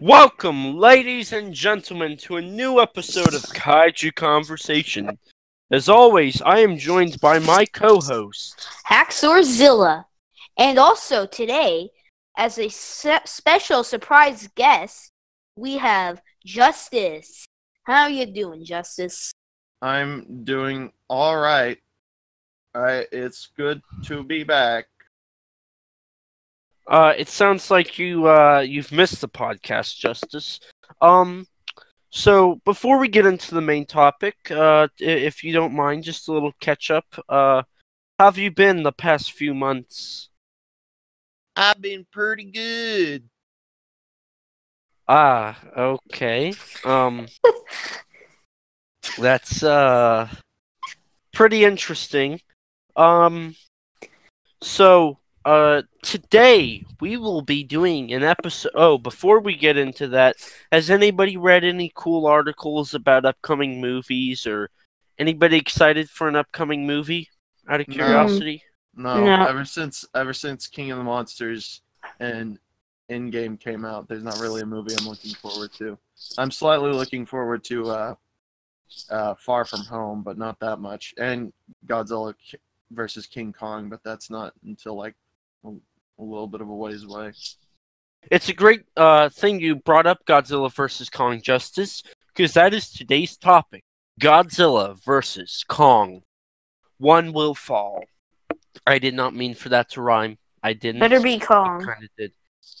Welcome, ladies and gentlemen, to a new episode of Kaiju Conversation. As always, I am joined by my co-host. Haxorzilla. And also today, as a se- special surprise guest, we have Justice. How you doing, Justice? I'm doing all right. I, it's good to be back. Uh, it sounds like you uh, you've missed the podcast, Justice. Um, so before we get into the main topic, uh, if you don't mind, just a little catch up. Uh, how have you been the past few months? I've been pretty good. Ah, okay. Um, that's uh pretty interesting. Um, so uh today we will be doing an episode. Oh, before we get into that, has anybody read any cool articles about upcoming movies or anybody excited for an upcoming movie? Out of curiosity. No, No. ever since ever since King of the Monsters and Endgame came out, there's not really a movie I'm looking forward to. I'm slightly looking forward to uh, uh, Far From Home, but not that much, and Godzilla versus King Kong, but that's not until like a, a little bit of a ways away. It's a great uh, thing you brought up Godzilla versus Kong Justice, because that is today's topic Godzilla versus Kong. One will fall. I did not mean for that to rhyme. I didn't. Better be calm. kind of did.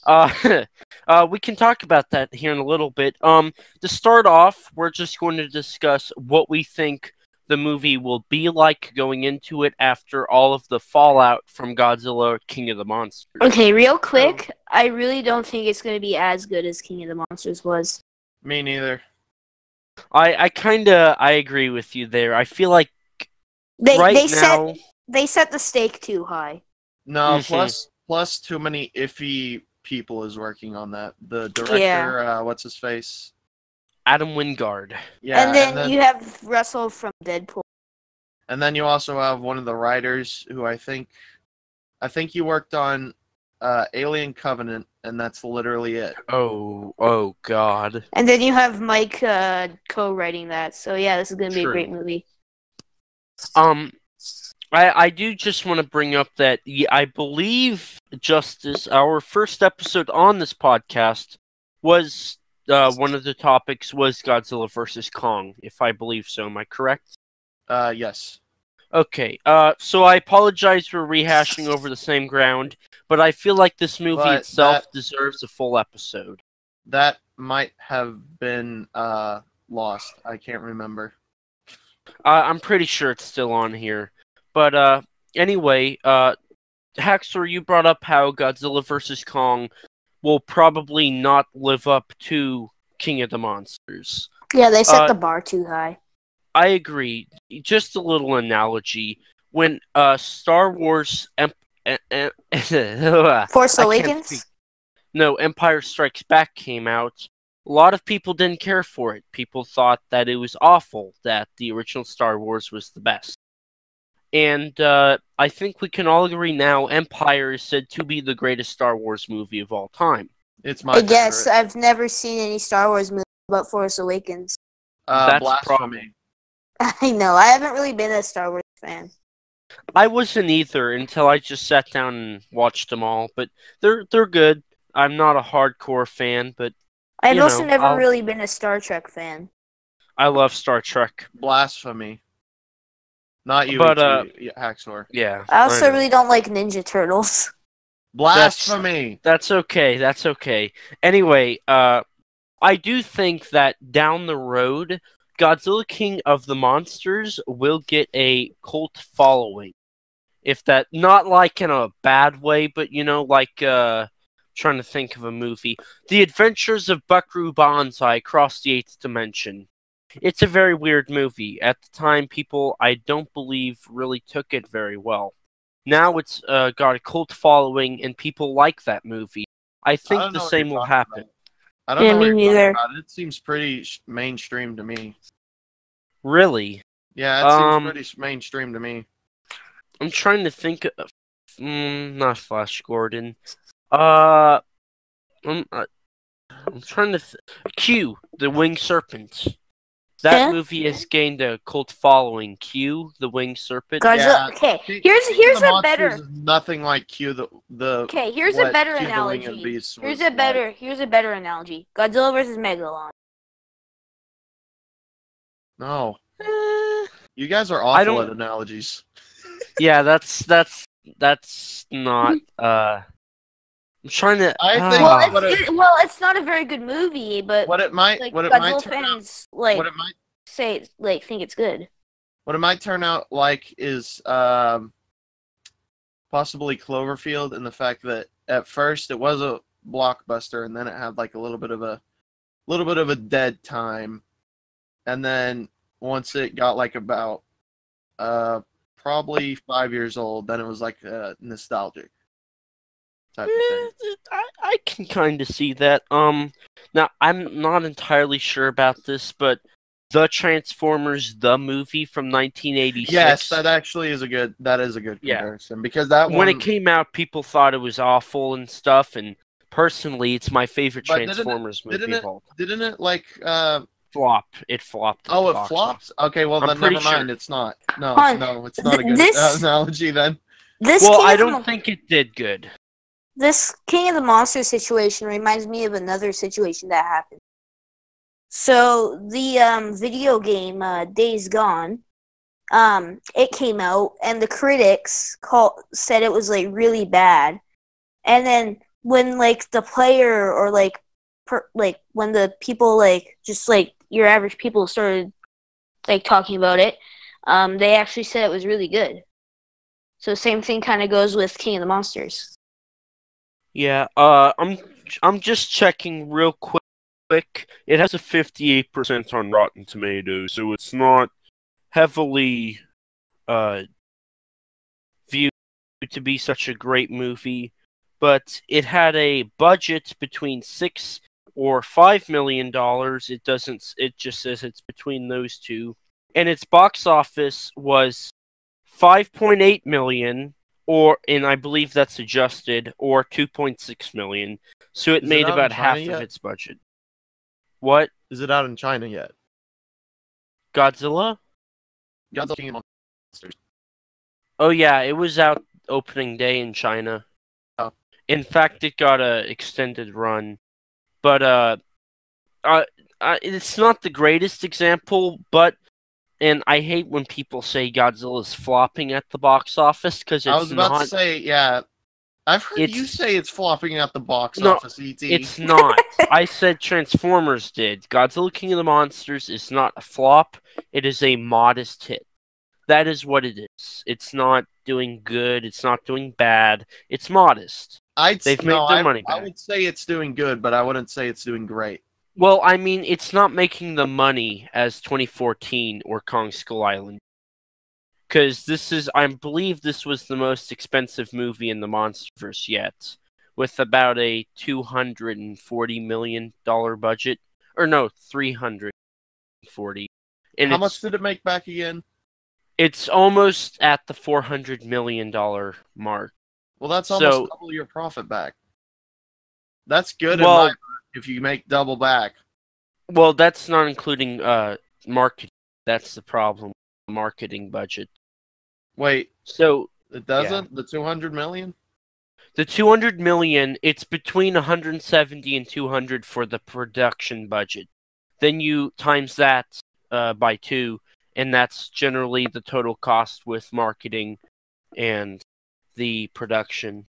Uh, uh, we can talk about that here in a little bit. Um, to start off, we're just going to discuss what we think the movie will be like going into it after all of the fallout from Godzilla King of the Monsters. Okay, real quick, I really don't think it's going to be as good as King of the Monsters was. Me neither. I I kind of I agree with you there. I feel like They right they now, set they set the stake too high. No, Mhm. plus plus too many iffy people is working on that. The director, Yeah. uh, what's his face? Adam Wingard. Yeah, and then you have Russell from Deadpool. and then you also have one of the writers who I think, I think you worked on uh, Alien Covenant, and that's literally it. Oh oh God. And then you have Mike uh, co-writing that. So yeah, this is going to be True. a great movie. Um, I I do just want to bring up that I believe Justice, our first episode on this podcast was uh, one of the topics was Godzilla versus Kong, if I believe so. Am I correct? Uh, yes. Okay. Uh, so I apologize for rehashing over the same ground, but I feel like this movie But itself that- deserves a full episode. That might have been uh, lost. I can't remember. Uh, I'm pretty sure it's still on here. But uh, anyway, uh, Haxor, you brought up how Godzilla vs Kong will probably not live up to King of the Monsters. Yeah, they set Uh, the bar too high. I agree. Just a little analogy. When uh, Star Wars em- em- Force Awakens. no Empire Strikes Back came out, a lot of people didn't care for it. People thought that it was awful, that the original Star Wars was the best. And uh, I think we can all agree now Empire is said to be the greatest Star Wars movie of all time. It's my I guess. I've never seen any Star Wars movie but Force Awakens. Uh, That's blasphemy. I know. I haven't really been a Star Wars fan. I wasn't either until I just sat down and watched them all, but they're they're good. I'm not a hardcore fan, but I've You also know, never I'll- really been a Star Trek fan. I love Star Trek. Blasphemy. Not you, But, uh, yeah, Haxor. Yeah. I also know. really don't like Ninja Turtles. Blasphemy. That's okay. That's okay. Anyway, uh, I do think that down the road, Godzilla King of the Monsters will get a cult following. If that, not like in a bad way, but you know, like, uh, trying to think of a movie. The Adventures of Buckaroo Banzai Across the Eighth Dimension. It's a very weird movie. At the time, people, I don't believe, really took it very well. Now it's uh, got a cult following, and people like that movie. I I think don't the same will happen. about. I don't Yeah, know what me neither. about. It seems pretty sh- mainstream to me. Really? Yeah, it Um, seems pretty sh- mainstream to me. I'm trying to think of. Mm, not Flash Gordon. Uh, um, uh, I'm trying to. Th- Q, the winged serpent. That Huh? movie has gained a cult following. Q, the winged serpent. Godzilla. Yeah. Okay, King- here's King here's the a better. nothing like Q the the. Okay, here's a better Q analogy. Here's was a like. better here's a better analogy. Godzilla versus Megalon. No, Eh, you guys are awful at analogies. yeah, that's that's that's not. Uh, I'm trying to. I think- Well, ah. it's, it- it, well, it's not a very good movie, but What it might, like what it might Godzilla turn out, like what it might, say like think it's good. what it might turn out like is um, possibly Cloverfield, and the fact that at first it was a blockbuster, and then it had like a little bit of a, little bit of a dead time, and then once it got like about, uh, probably five years old, then it was like uh, nostalgic type of thing. I, I can kind of see that. Um, now I'm not entirely sure about this, but the Transformers, the movie from 1986. Yes, that actually is a good. That is a good Yeah. comparison because that when one. it came out, people thought it was awful and stuff. And personally, it's my favorite But didn't it- Transformers movie didn't of all. didn't it like? uh Flop. It flopped. Oh, it box flopped. Okay, well I'm then pretty never mind. sure. It's not. No, Hon, no, it's not a good this- analogy then. This Well, I don't Mon- think it did good. This King of the Monsters situation reminds me of another situation that happened. So the um, video game uh, Days Gone, um, it came out and the critics call said it was like really bad, and then when like the player or like per, like when the people like just like your average people started like talking about it, um, they actually said it was really good. So same thing kind of goes with King of the Monsters. Yeah. Uh, I'm I'm just checking real quick. It has a 58% on Rotten Tomatoes, so it's not heavily uh viewed to be such a great movie. But it had a budget between six or five million dollars. It doesn't. It just says it's between those two, and its box office was 5.8 million or and I believe that's adjusted or 2.6 million. So it Is it made out in about half yet? of its budget. What? Is it out in China yet? Godzilla? Godzilla King of Monsters. Oh yeah, it was out opening day in China. Oh. In fact, it got a extended run, but uh, uh, uh, it's not the greatest example. But and I hate when people say Godzilla's flopping at the box office because it's I was about not. to say, yeah. I've heard you say it's flopping at the box No, office. Et. It's not. I said Transformers did. Godzilla King of the Monsters is not a flop. It is a modest hit. That is what it is. It's not doing good. It's not doing bad. It's modest. I'd They've s- made no, their I, money I would say it's doing good, but I wouldn't say it's doing great. Well, I mean, it's not making the money as 2014 or Kong Skull Island. Because this is, I believe this was the most expensive movie in the Monsterverse yet, with about a $240 million budget. Or no, 340 And How much did it make back again? it's almost at the $400 million mark. Well, that's almost So- double your profit back. That's good Well- in my if you make double back. Well, that's not including uh marketing. That's the problem. Marketing budget. Wait, So it doesn't? The 200 million? The 200 million, it's between 170 and 200 for the production budget. Then you times that uh, by two, and that's generally the total cost with marketing and the production.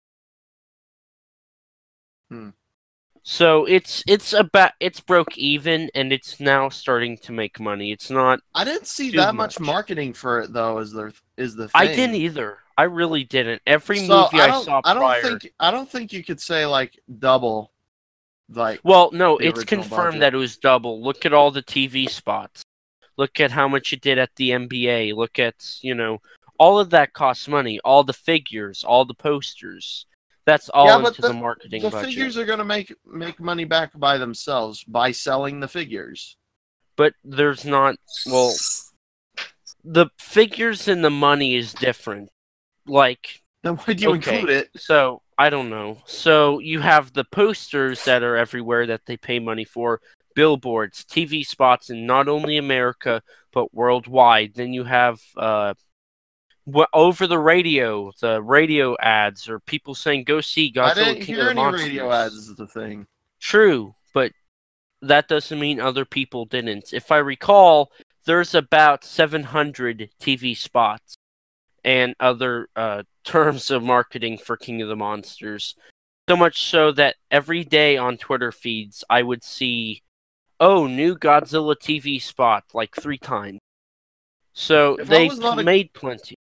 Hmm. So it's it's about it's broke even, and it's now starting to make money. It's not. I didn't see that much. much. marketing for it though. Is the is the thing. I didn't either. I really didn't. Every So, movie I, don't, saw I don't prior. think I don't think you could say like double. Like Well, no, it's confirmed budget. that it was double. Look at all the TV spots. Look at how much it did at the NBA. Look at, you know, all of that costs money. All the figures, all the posters. That's all Yeah, into the, marketing the budget. figures are gonna make make money back by themselves by selling the figures. But there's not, well, the figures and the money is different. Like, Then why do you Okay. include it? so I don't know. So you have the posters that are everywhere that they pay money for, billboards, TV spots in not only America but worldwide. Then you have uh, over the radio, the radio ads or people saying go see Godzilla I didn't King hear of the any Monsters. radio ads is the thing. True, but that doesn't mean other people didn't. If I recall, there's about 700 TV spots and other uh, terms of marketing for King of the Monsters. So much so that every day on Twitter feeds, I would see, oh, new Godzilla TV spot like three times. So If they not a- made plenty.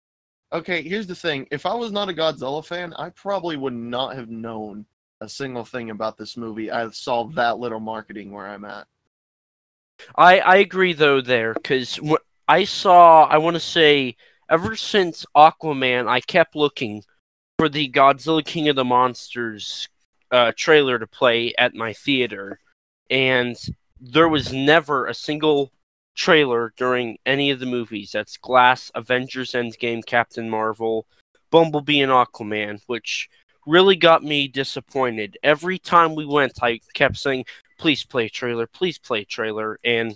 Okay, here's the thing. If I was not a Godzilla fan, I probably would not have known a single thing about this movie. I saw that little marketing where I'm at. I I agree though there because I saw I want to say ever since Aquaman I kept looking for the Godzilla King of the Monsters uh, trailer to play at my theater, and there was never a single trailer during any of the movies. That's Glass, Avengers Endgame, Captain Marvel, Bumblebee, and Aquaman, which really got me disappointed. Every time we went, I kept saying, please play trailer, please play trailer, and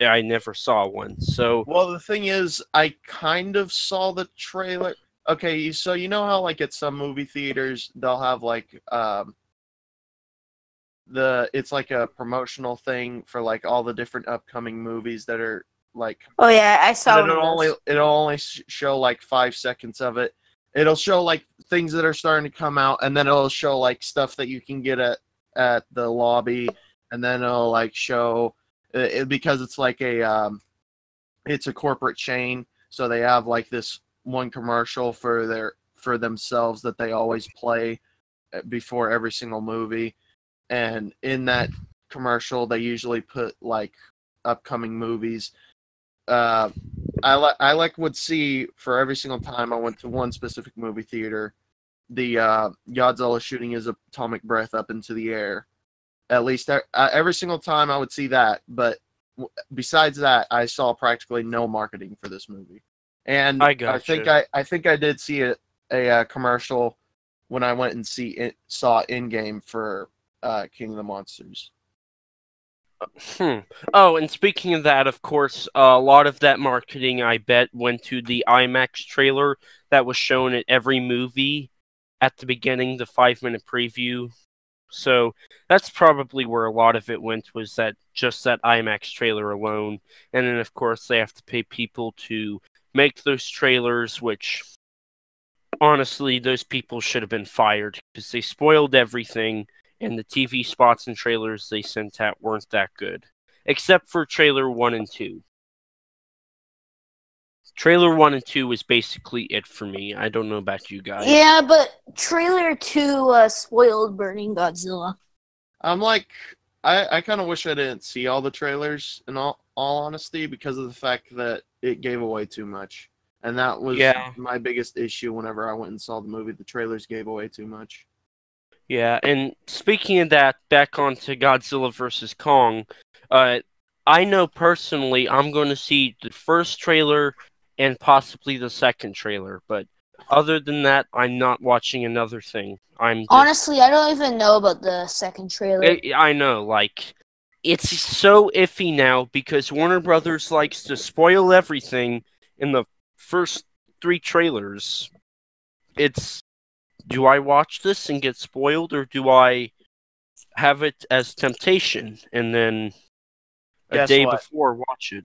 I never saw one. So Well, the thing is, I kind of saw the trailer. Okay, so you know how like at some movie theaters they'll have like um the it's like a promotional thing for like all the different upcoming movies that are like Oh yeah, I saw But one of it'll only it'll only show like five seconds of it. It'll show like things that are starting to come out, and then it'll show like stuff that you can get at at the lobby, and then it'll like show it, because it's like a um, it's a corporate chain, so they have like this one commercial for their for themselves that they always play uh, before every single movie, and in that commercial they usually put like upcoming movies. Uh, I like I like would see for every single time I went to one specific movie theater, the uh, Godzilla shooting his atomic breath up into the air. At least every single time I would see that, but w- besides that, I saw practically no marketing for this movie. And I I think. I I think I did see a, a, uh commercial when I went and see it saw in game for uh, King of the Monsters. Hmm. Oh, and speaking of that, of course, a lot of that marketing, I bet, went to the IMAX trailer that was shown at every movie at the beginning, the five minute preview. So that's probably where a lot of it went, was that just that IMAX trailer alone. And then, of course, they have to pay people to make those trailers, which honestly, those people should have been fired because they spoiled everything and the TV spots and trailers they sent out weren't that good, except for trailer one and two. Trailer one and two was basically it for me. I don't know about you guys. Yeah, but trailer two uh, spoiled Burning Godzilla. I'm like, I, I kind of wish I didn't see all the trailers in all, all honesty because of the fact that it gave away too much. And that was Yeah. my biggest issue whenever I went and saw the movie. The trailers gave away too much. Yeah, and speaking of that, back onto Godzilla vs Kong. Uh, I know personally I'm going to see the first trailer and possibly the second trailer, but other than that, I'm not watching another thing. I'm just- Honestly, I don't even know about the second trailer. I, I know, like it's so iffy now because Warner Brothers likes to spoil everything in the first three trailers. It's do I watch this and get spoiled or do I have it as temptation and then a Guess day what? before watch it?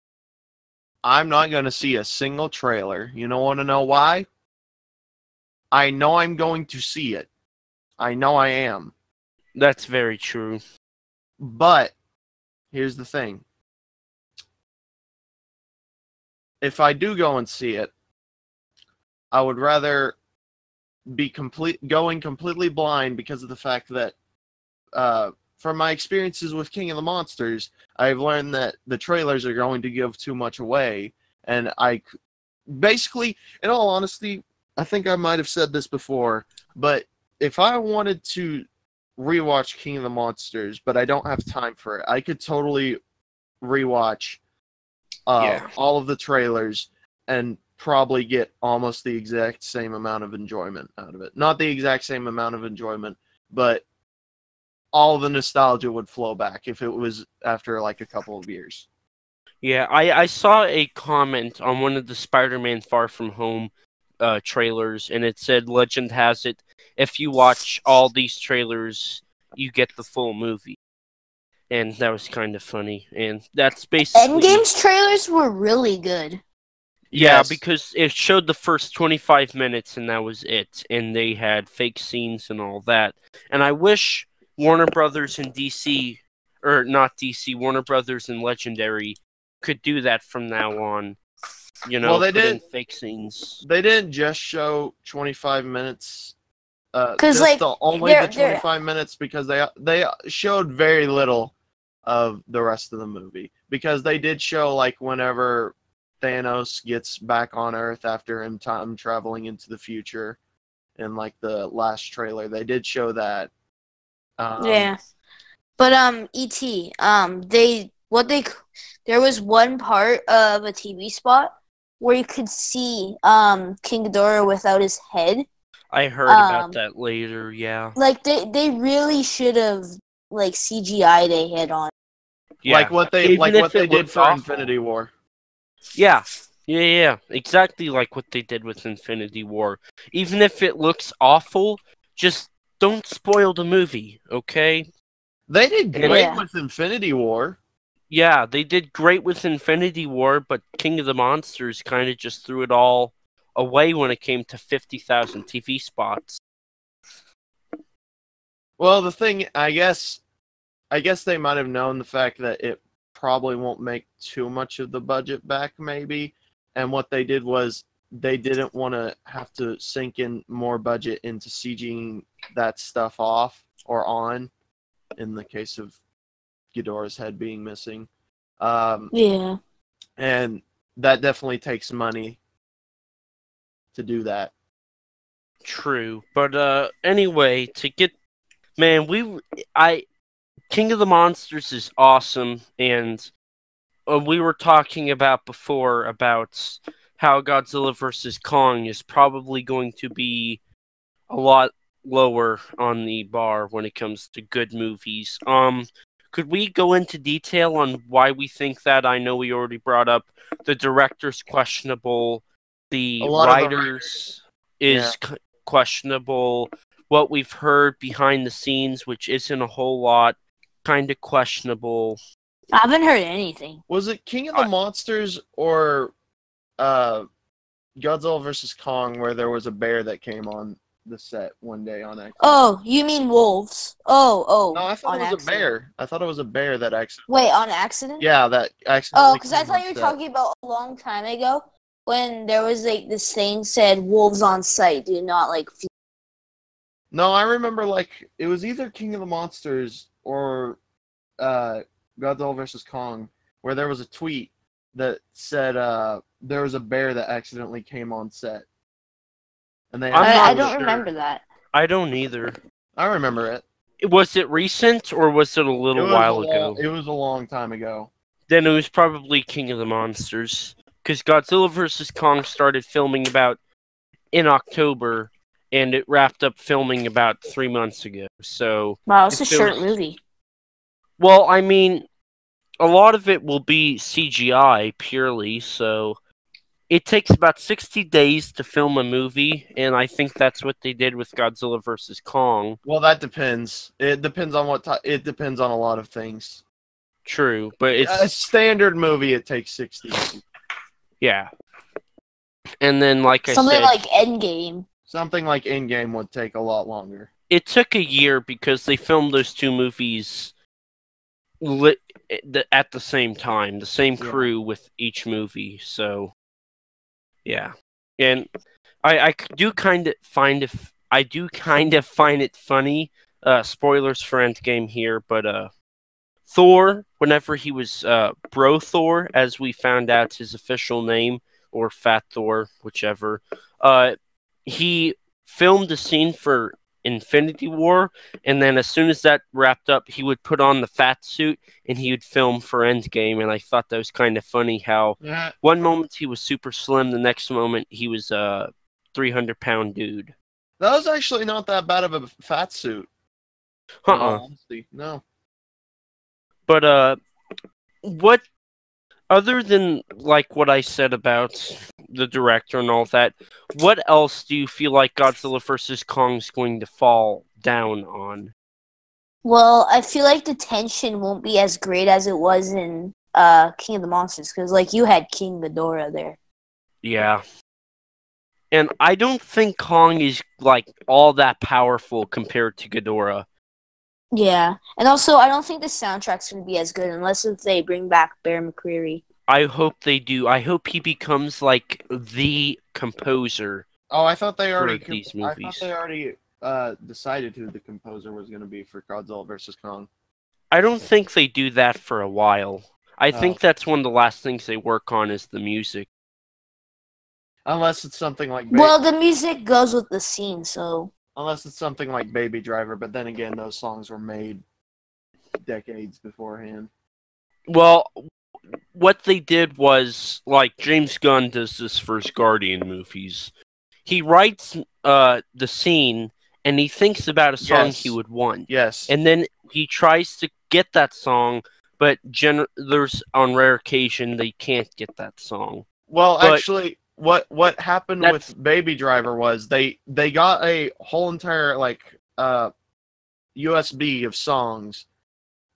I'm not going to see a single trailer. You don't want to know why? I know I'm going to see it. I know I am. That's very true. But here's the thing. If I do go and see it, I would rather be complete going completely blind because of the fact that uh, from my experiences with King of the Monsters, I've learned that the trailers are going to give too much away and I basically in all honesty, I think I might have said this before, but if I wanted to rewatch King of the Monsters, but I don't have time for it. I could totally rewatch uh, Yeah. all of the trailers and probably get almost the exact same amount of enjoyment out of it. Not the exact same amount of enjoyment, but all the nostalgia would flow back if it was after like a couple of years. Yeah, I, I saw a comment on one of the Spider-Man Far From Home uh, trailers, and it said, "Legend has it, if you watch all these trailers, you get the full movie." And that was kind of funny, and that's basically Endgame's trailers were really good. Yeah, Yes. because it showed the first 25 minutes and that was it. And they had fake scenes and all that. And I wish Warner Brothers and DC, or not DC, Warner Brothers and Legendary could do that from now on. You know, Well, they didn't fake scenes. They didn't just show 25 minutes. Uh, 'Cause, just like, the, only they're- the they're- 25 minutes because they they showed very little of the rest of the movie because they did show like whenever Thanos gets back on Earth after him time traveling into the future in like the last trailer they did show that. Um, yeah. But um ET, um they what they there was one part of a TV spot where you could see um King Ghidorah without his head. I heard um, about that later, yeah. Like they they really should have like CGI they hit on. Yeah. Like what they Even like what they did for awful. Infinity War. Yeah. Yeah, yeah, exactly like what they did with Infinity War. Even if it looks awful, just don't spoil the movie, okay? They did Yeah. great with Infinity War. Yeah, they did great with Infinity War, but King of the Monsters kind of just threw it all away when it came to 50,000 TV spots. Well, the thing, I guess, I guess they might have known the fact that it probably won't make too much of the budget back, maybe. And what they did was they didn't want to have to sink in more budget into CGing that stuff off or on. In the case of Ghidorah's head being missing, um, Yeah. and that definitely takes money to do that. True, but uh anyway, to get man, we I King of the Monsters is awesome and uh, we were talking about before about how Godzilla vs Kong is probably going to be a lot lower on the bar when it comes to good movies. Um could we go into detail on why we think that? I know we already brought up the director's questionable, the of the writers is c- questionable. What we've heard behind the scenes, which isn't a whole lot, kind of questionable. I haven't heard anything. Was it King of the I- Monsters or uh, Godzilla versus Kong where there was a bear that came on the set one day on accident? Oh, you mean wolves? Oh, oh. no, I thought on it was a bear. I thought it was a bear that accident. Wait, on accident? Yeah, that accident. Oh, because I thought you were set. talking about a long time ago when there was like this thing said wolves on site do not like. Feed. No, I remember like it was either King of the Monsters or uh, Godzilla versus Kong where there was a tweet that said uh, there was a bear that accidentally came on set. And they I'm I, don't sure. remember that. I don't either. I remember it. Was it recent or was it a little was while a ago? long- it was a long time ago. Then it was probably King of the Monsters. Because Godzilla vs. Kong started filming about in October, and it wrapped up filming about three months ago. So, Wow, it's a short was- movie. well, I mean, a lot of it will be CGI purely, so it takes about 60 days to film a movie, and I think that's what they did with Godzilla vs. Kong. Well, that depends. It depends on what ti It depends on a lot of things. True, but it's a standard movie, it takes sixty. days. yeah. And then, like I Something said, like Endgame. Something like Endgame would take a lot longer. it took a year because they filmed those two movies li- at the same time, the same Yeah. crew with each movie. So, yeah, and I I do kind of find if I do kind of find it funny. Uh, spoilers for Endgame here, but uh, Thor, whenever he was uh, Bro Thor, as we found out his official name, or Fat Thor, whichever, uh, he filmed a scene for Infinity War, and then as soon as that wrapped up, he would put on the fat suit and he would film for Endgame. And I thought that was kind of funny how Yeah, one moment he was super slim, the next moment he was a 300 pound dude. that was actually not that bad of a fat suit. Uh-uh. No. But uh, what other than like what I said about the director and all that, what else do you feel like Godzilla vs Kong is going to fall down on? Well, I feel like the tension won't be as great as it was in uh, King of the Monsters because, like, you had King Ghidorah there. Yeah. And I don't think Kong is like all that powerful compared to Ghidorah. Yeah, and also I don't think the soundtrack's gonna be as good unless if they bring back Bear McCreary. I hope they do. I hope he becomes like the composer. Oh, I thought they For already. these I thought they already uh, decided who the composer was going to be for Godzilla versus Kong. I don't think they do that for a while. I Oh. think that's one of the last things they work on is the music. Unless it's something like. Well, the music goes with the scene, so unless it's something like Baby Driver, but then again, those songs were made decades beforehand. Well, what they did was like James Gunn does this for his Guardian movies. He writes uh the scene and he thinks about a song Yes. he would want. Yes. And then he tries to get that song, but gen- there's on rare occasion they can't get that song. Well, But- actually, what what happened That's- with Baby Driver was they they got a whole entire like uh USB of songs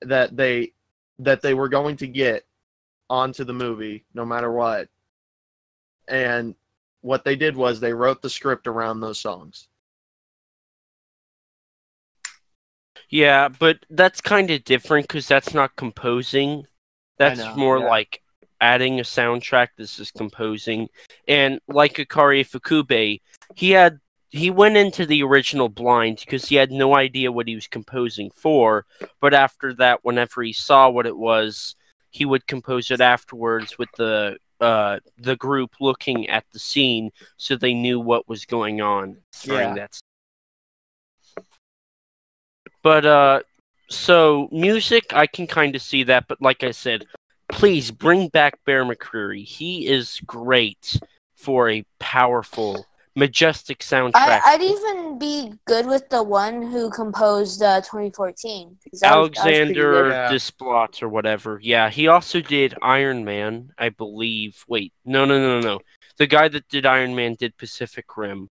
that they that they were going to get onto the movie no matter what. And what they did was they wrote the script around those songs. Yeah, but that's kind of different because that's not composing. That's know, more yeah. like adding a soundtrack. This is composing, and like Akira Ifukube, he had he went into the original blind because he had no idea what he was composing for. But after that, whenever he saw what it was, he would compose it afterwards with the uh the group looking at the scene so they knew what was going on during Yeah. that but uh so music i can kind of see that but like i said please bring back bear mccreary he is great for a powerful majestic soundtrack I, I'd even be good with the one who composed uh, 2014. 'cause that was- was Alexander good. Yeah. Desplat or whatever. Yeah, he also did Iron Man, I believe. Wait, no, no, no, no, no. The guy that did Iron Man did Pacific Rim,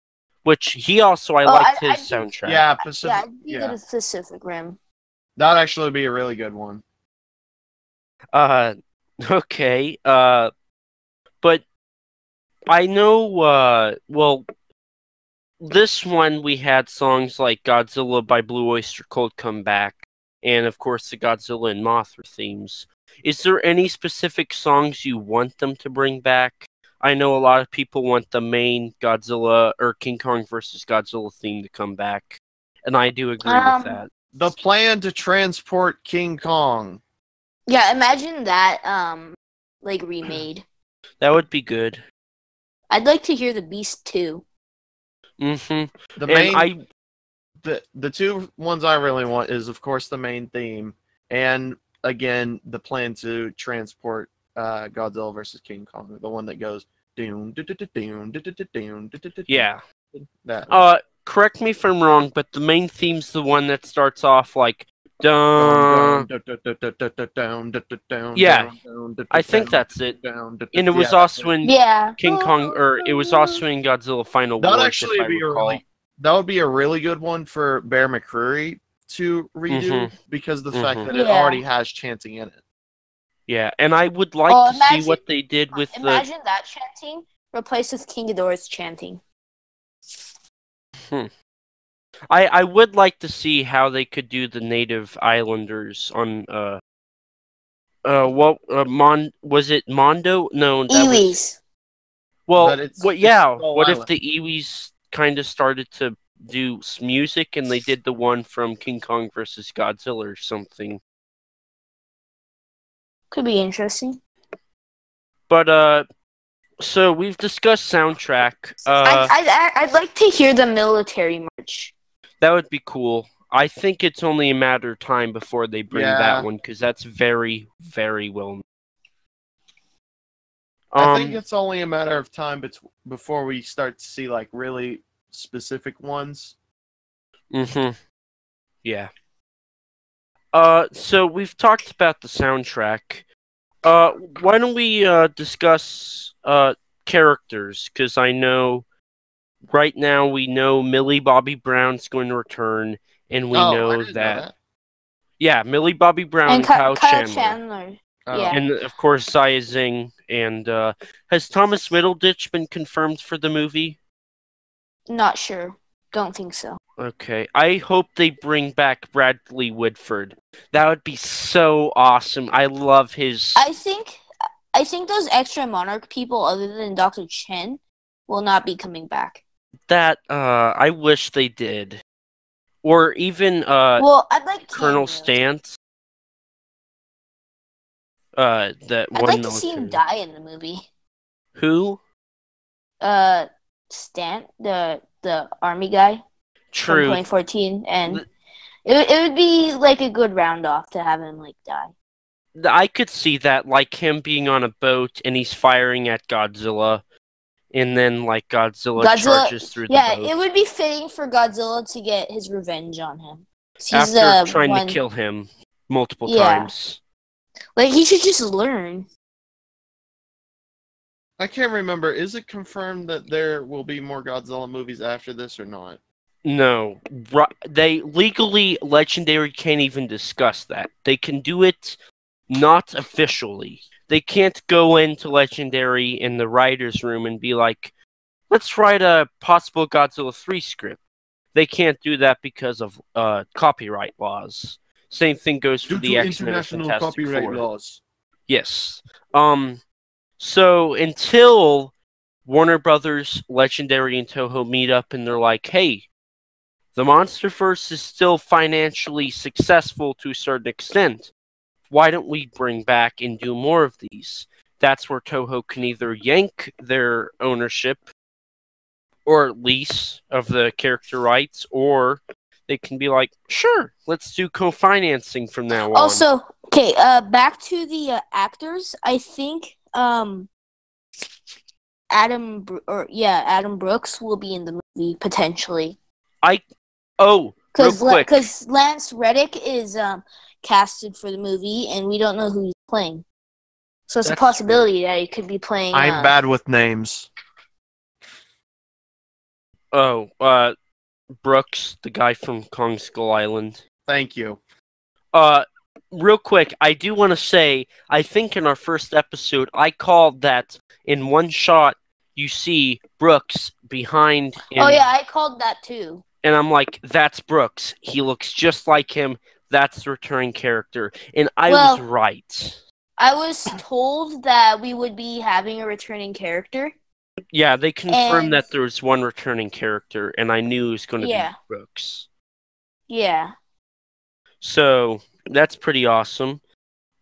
which he also I Oh, liked I- his I- soundtrack. Yeah, Yeah, Pacific. I'd Yeah, good with Pacific Rim. that'd actually be a really good one. Uh, okay. Uh, but I know. Uh, well, this one we had songs like Godzilla by Blue Oyster Cult come back, and of course the Godzilla and Mothra themes. Is there any specific songs you want them to bring back? I know a lot of people want the main Godzilla or King Kong versus Godzilla theme to come back, and I do agree Um, with that. The plan to transport King Kong. Yeah, imagine that um like remade. That would be good. I'd like to hear the Beast too. Mm-hmm. The And main I the the two ones I really want is of course the main theme and again the plan to transport uh, Godzilla versus King Kong, the one that goes doom doom doom doom doom doom yeah. that Uh, correct me if I'm wrong, but the main theme's the one that starts off like dun. Yeah, I think that's it. And it was Yeah, also in Yeah. King Kong, or it was also in Godzilla Final That'd Wars. actually be a really that would be a really good one for Bear McCreary to redo Mm-hmm. because the fact Mhm. that it Yeah. already has chanting in it. Yeah, and I would like Oh, to imagine- see what they did with the. Imagine that chanting replaced with King Ghidorah's chanting. I I would like to see how they could do the native islanders on uh. Uh, what uh, Mon was it Mondo? No, that was Well, it's- what? it's Yeah. Skull What if the Iwis kind of started to do music and they did the one from King Kong versus Godzilla or something? Could be interesting. But uh, so we've discussed soundtrack. Uh, I'd, I'd, I'd like to hear the military march. That would be cool. I think it's only a matter of time before they bring Yeah. that one because that's very, very well. I think Um, it's only a matter of time bet- before we start to see like really specific ones. Mm-hmm. Yeah. Uh, so we've talked about the soundtrack. Uh, why don't we uh discuss uh characters? Because I know right now we know Millie Bobby Brown's going to return, and we Oh, I know didn't that, yeah, Millie Bobby Brown and and, Ky- Kyle, Kyle Chandler. Chandler. Oh. Yeah. and of course Ziyi Zhang. And uh, has Thomas Middleditch been confirmed for the movie? Not sure. Don't think so. Okay, I hope they bring back Bradley Whitford. That would be so awesome. I love his. I think I think those extra monarch people other than Dr. Chen will not be coming back. That uh, I wish they did, or even uh, well, I'd like Colonel Stan. Stenz. Uh, that I'd one like to see him die in the movie. Who? Uh Stan, the the army guy True. 2014 and it, it would be like a good round off to have him like die. I could see that, like him being on a boat and he's firing at Godzilla, and then like Godzilla, Godzilla- charges through the Yeah, it would be fitting for Godzilla to get his revenge on him. He's after the trying one, to kill him multiple Yeah. times. Like he should just learn. I can't remember. Is it confirmed that there will be more Godzilla movies after this or not? No, they legally legendary can't even discuss that. They can do it not officially. They can't go into legendary in the writers' room and be like, "Let's write a possible Godzilla three script." They can't do that because of uh, copyright laws. Same thing goes for Due the to X-Men international Fantastic copyright Four. laws. Yes. Um. So until Warner Brothers, Legendary, and Toho meet up and they're like, "Hey, the MonsterVerse is still financially successful to a certain extent. Why don't we bring back and do more of these?" That's where Toho can either yank their ownership or lease of the character rights, or they can be like, "Sure, let's do co-financing from now on." Also, okay, uh, back to the uh, actors. I think um, Adam Br- or yeah, Adam Brooks will be in the movie potentially I oh, because because Lance Reddick is um casted for the movie, and we don't know who he's playing. So it's That's a possibility that he could be playing. I'm uh, bad with names. Oh, uh, Brooks, the guy from Kong Skull Island. Thank you. Uh, real quick, I do want to say, I think in our first episode, I called that in one shot you see Brooks behind. In, Oh yeah, I called that too. And I'm like, that's Brooks. He looks just like him. That's the returning character. And I was right. I was told that we would be having a returning character. Yeah, they confirmed and- that there was one returning character, and I knew it was going to Yeah. be Brooks. Yeah. So that's pretty awesome.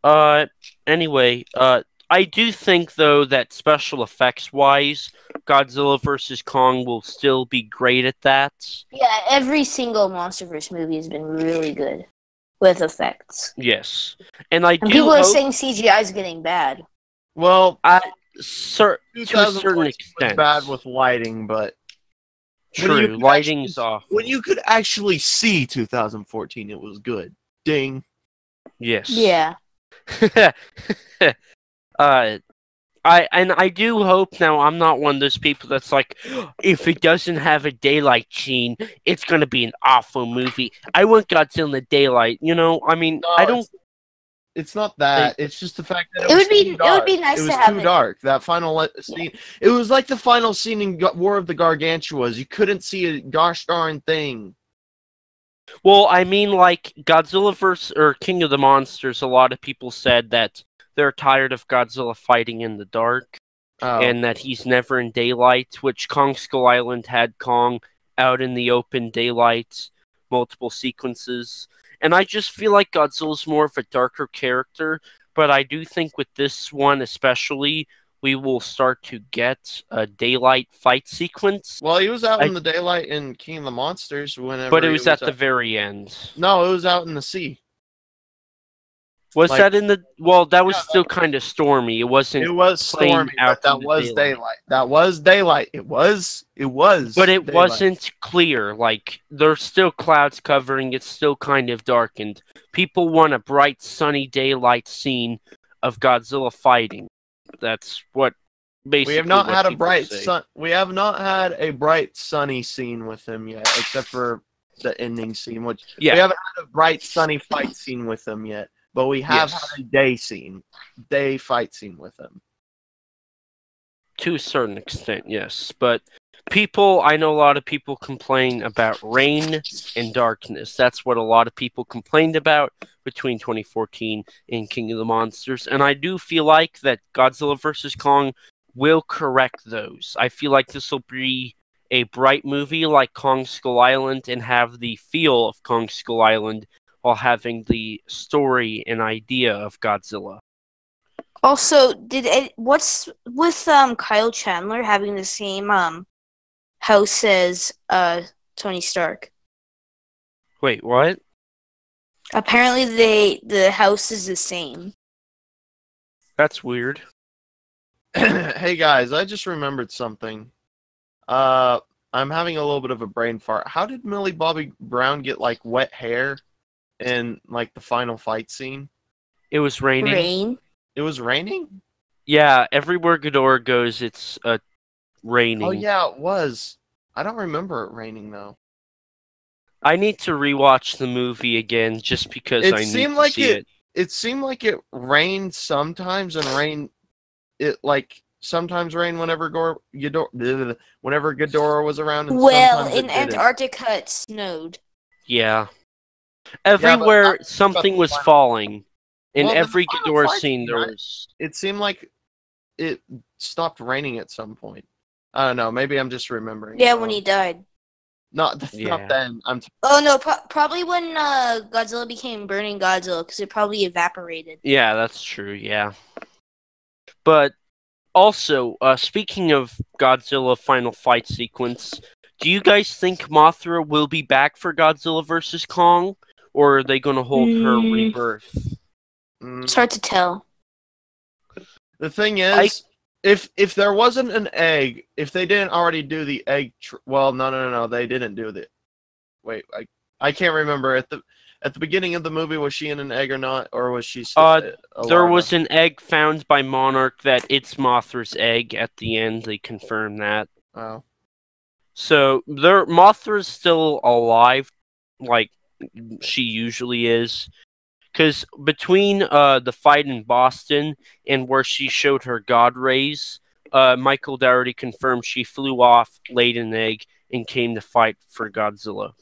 Uh, anyway, uh, I do think though that special effects wise, Godzilla vs Kong will still be great at that. Yeah, every single MonsterVerse movie has been really good with effects. Yes, and I And do people are saying CGI is getting bad. Well, I cer- to a certain extent, bad with lighting, but true could lighting's actually- off. when you could actually see 2014, it was good. Ding. Yes. Yeah. uh I and I do hope now I'm not one of those people that's like if it doesn't have a daylight scene, it's gonna be an awful movie. I want Godzilla in the daylight, you know? I mean No, I don't It's, it's not that. It's just the fact that it, It was would be- too it would be dark. nice It to was have too it- dark. That final le- scene. It was like the final scene in War of the Gargantuas. You couldn't see a gosh darn thing. Well, I mean like Godzilla vs or King of the Monsters, a lot of people said that they're tired of Godzilla fighting in the dark. Oh. and that he's never in daylight, which Kong Skull Island had Kong out in the open daylight, multiple sequences. And I just feel like Godzilla's more of a darker character, but I do think with this one especially, we will start to get a daylight fight sequence. Well, he was out I- in the daylight in King of the Monsters whenever. But it he was at the very end. No, it was out in the sea. Was Like- that in the? Well, that was Yeah, still kind of stormy. It wasn't. It was stormy, but that was daylight. daylight. That was daylight. It was. It was. but it daylight. wasn't clear. Like there's still clouds covering. It's still kind of darkened. People want a bright, sunny daylight scene of Godzilla fighting. That's what basically. We have not had a bright say. sun. We have not had a bright sunny scene with him yet, except for the ending scene, which Yeah. we haven't had a bright sunny fight scene with him yet. But we have Yes. had a day scene, day fight scene with him. to a certain extent, yes. But people, I know a lot of people complain about rain and darkness. That's what a lot of people complained about between 2014 and King of the Monsters. And I do feel like that Godzilla vs. Kong will correct those. I feel like this will be a bright movie like Kong Skull Island and have the feel of Kong Skull Island while having the story and idea of Godzilla. Also, did it, what's with um Kyle Chandler having the same um house as uh Tony Stark? Wait, what? Apparently, they the house is the same. That's weird. hey guys, I just remembered something. Uh, I'm having a little bit of a brain fart. How did Millie Bobby Brown get like wet hair in like the final fight scene? It was raining. Rain. It was raining. Yeah, everywhere Ghidorah goes, it's uh, raining. Oh yeah, it was. I don't remember it raining though. I need to rewatch the movie again just because It I need seemed to like see it- it. It seemed like it rained sometimes and rain. It like sometimes rained whenever Gore Ghidorah, whenever Ghidorah was around. And Well, sometimes it in didn't. Antarctica, it snowed. Yeah. Everywhere not- something but- was falling. In Well, every final Ghidorah fight scene, there was. it seemed like it stopped raining at some point. I don't know. Maybe I'm just remembering. Yeah, when he died. not Yeah. not then. I'm t- Oh no, pro- probably when uh, Godzilla became Burning Godzilla, because it probably evaporated. Yeah, that's true. Yeah. But also, uh, speaking of Godzilla final fight sequence, do you guys think Mothra will be back for Godzilla versus Kong? Or are they going to hold her Mm. rebirth? mm. It's hard to tell. the thing is, if if there wasn't an egg, if they didn't already do the egg, tr- well, no, no, no, no, they didn't do the. Wait, I I can't remember at the at the beginning of the movie was she in an egg or not, or was she? Still Uh, a There was an egg found by Monarch that it's Mothra's egg at the end. They confirmed that. Oh. So there, Mothra's still alive, like she usually is. Because between uh, the fight in Boston and where she showed her God rays, uh, Michael Dougherty confirmed she flew off, laid an egg, and came to fight for Godzilla.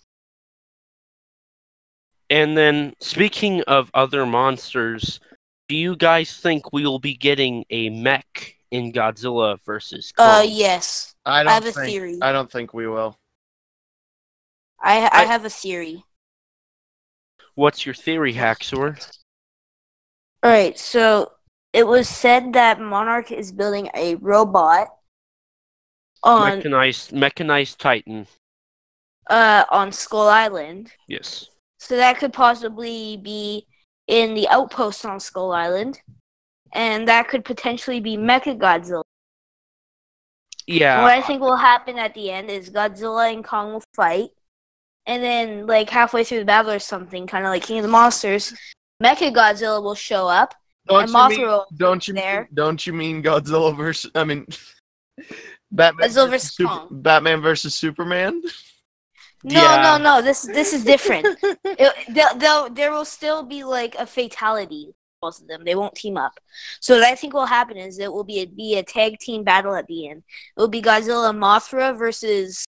And then, speaking of other monsters, do you guys think we will be getting a mech in Godzilla versus Kong? Uh, yes. I don't have a theory. I don't think we will. I I I- have a theory. What's your theory, Haxor? All right, so it was said that Monarch is building a robot on Mechanized, mechanized Titan. uh on Skull Island. Yes. So that could possibly be in the outpost on Skull Island. And that could potentially be Mecha Godzilla. Yeah. what I think will happen at the end is Godzilla and Kong will fight. And then like halfway through the battle or something, kinda like King of the Monsters, Mecha Godzilla will show up. Don't and you Mothra mean? will Don't you there. mean, don't you mean Godzilla versus? I mean, Batman Godzilla versus Super- Kong. Batman versus Superman. No, Yeah. no, no. This this is different. it, they'll, they'll, there will still be like a fatality. Both of them, they won't team up. So what I think will happen is it will be a, be a tag team battle at the end. It will be Godzilla and Mothra versus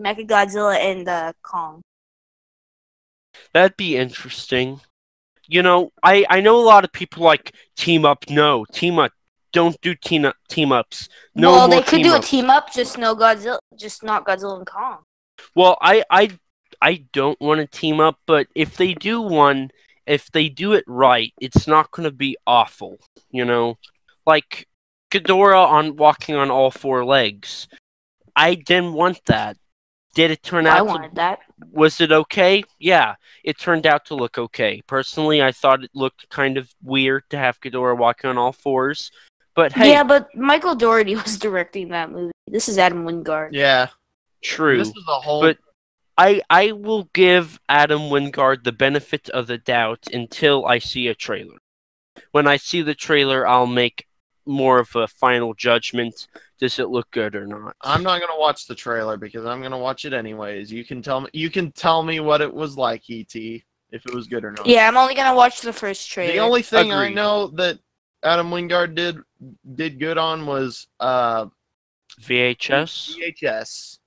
Mecha Godzilla and uh, Kong. That'd be interesting. You know, I I know a lot of people like team up. No, team up. Don't do team up team ups. No well, they could do a team up, just no Godzilla, just not Godzilla and Kong. Well, I I I don't want to team up, but if they do one, if they do it right, it's not going to be awful. You know, like Ghidorah on walking on all four legs. I didn't want that. Did it turn I out? To, wanted that. was it okay? Yeah, it turned out to look okay. Personally, I thought it looked kind of weird to have Ghidorah walking on all fours. But hey, Yeah, but Michael Dougherty was directing that movie. This is Adam Wingard. Yeah, true. this is a whole. But- I I will give Adam Wingard the benefit of the doubt until I see a trailer. When I see the trailer, I'll make more of a final judgment. Does it look good or not? I'm not gonna watch the trailer because I'm gonna watch it anyways. You can tell me. You can tell me what it was like, ET, if it was good or not. Yeah, I'm only gonna watch the first trailer. The only thing I know that Adam Wingard did did good on was uh VHS. VHS.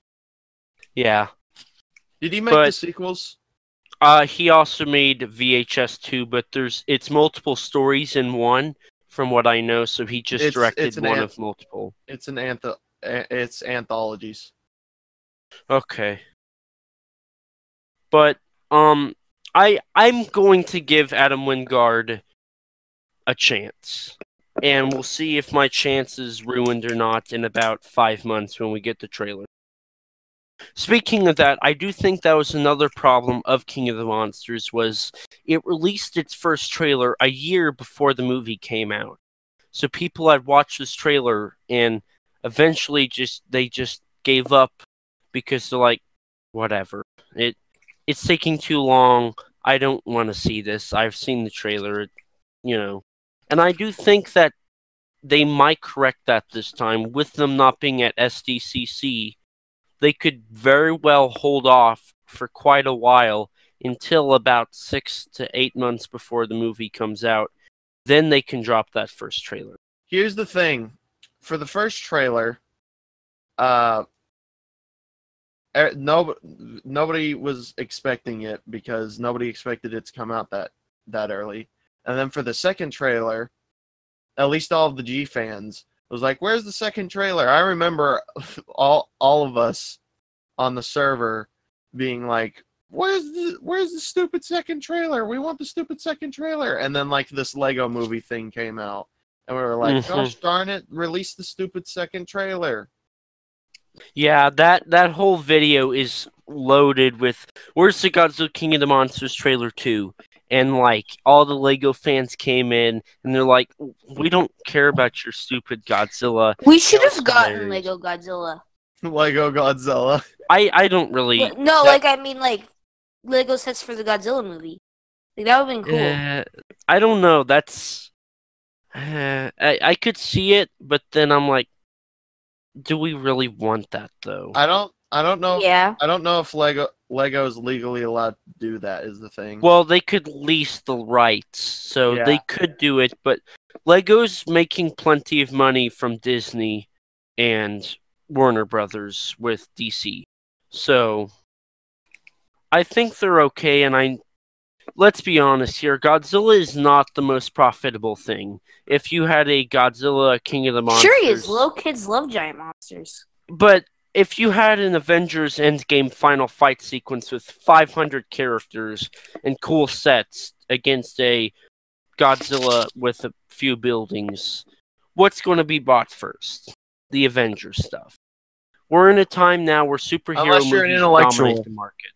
Yeah. Did he make the sequels? Uh, he also made VHS two, but there's it's multiple stories in one, from what I know. So he just It's- directed it's one an- of multiple. It's an antho- It's anthologies. Okay. But um I I'm going to give Adam Wingard a chance. And we'll see if my chance is ruined or not in about 5 months when we get the trailer. Speaking of that, I do think that was another problem of King of the Monsters was it released its first trailer a year before the movie came out. So people had watched this trailer and eventually just they just gave up because they're like whatever. It it's taking too long. I don't want to see this. I've seen the trailer, you know. And I do think that they might correct that this time with them not being at SDCC. They could very well hold off for quite a while until about 6 to 8 months before the movie comes out. Then they can drop that first trailer. Here's the thing. For the first trailer, uh er, no nobody was expecting it because nobody expected it to come out that that early. And then for the second trailer, at least all of the G fans was like, "Where's the second trailer?" I remember all all of us on the server being like, "Where's the where's the stupid second trailer? We want the stupid second trailer." And then like this Lego movie thing came out. And we were like, Mhm. gosh darn it, release the stupid second trailer. Yeah, that that whole video is loaded with where's the Godzilla King of the Monsters trailer 2? And like all the Lego fans came in and they're like, "We don't care about your stupid Godzilla." We should have gotten hilarious. Lego Godzilla. Lego Godzilla. I I don't really But- no, that- like I mean, like Lego sets for the Godzilla movie. Like that would have been cool. Uh, I don't know. That's uh, I I could see it, but then I'm like, do we really want that though? I don't I don't know yeah. I don't know if Lego Lego is legally allowed to do that is the thing. Well, they could lease the rights, so Yeah. they could do it, but Lego's making plenty of money from Disney and Warner Brothers with DC. So I think they're okay and I let's be honest here, Godzilla is not the most profitable thing. If you had a Godzilla King of the Monsters Sure he is. Little kids love giant monsters. but if you had an Avengers Endgame final fight sequence with 500 characters and cool sets against a Godzilla with a few buildings, what's going to be bought first? The Avengers stuff. We're in a time now where superhero Unless you're an movies intellectual. dominate the market.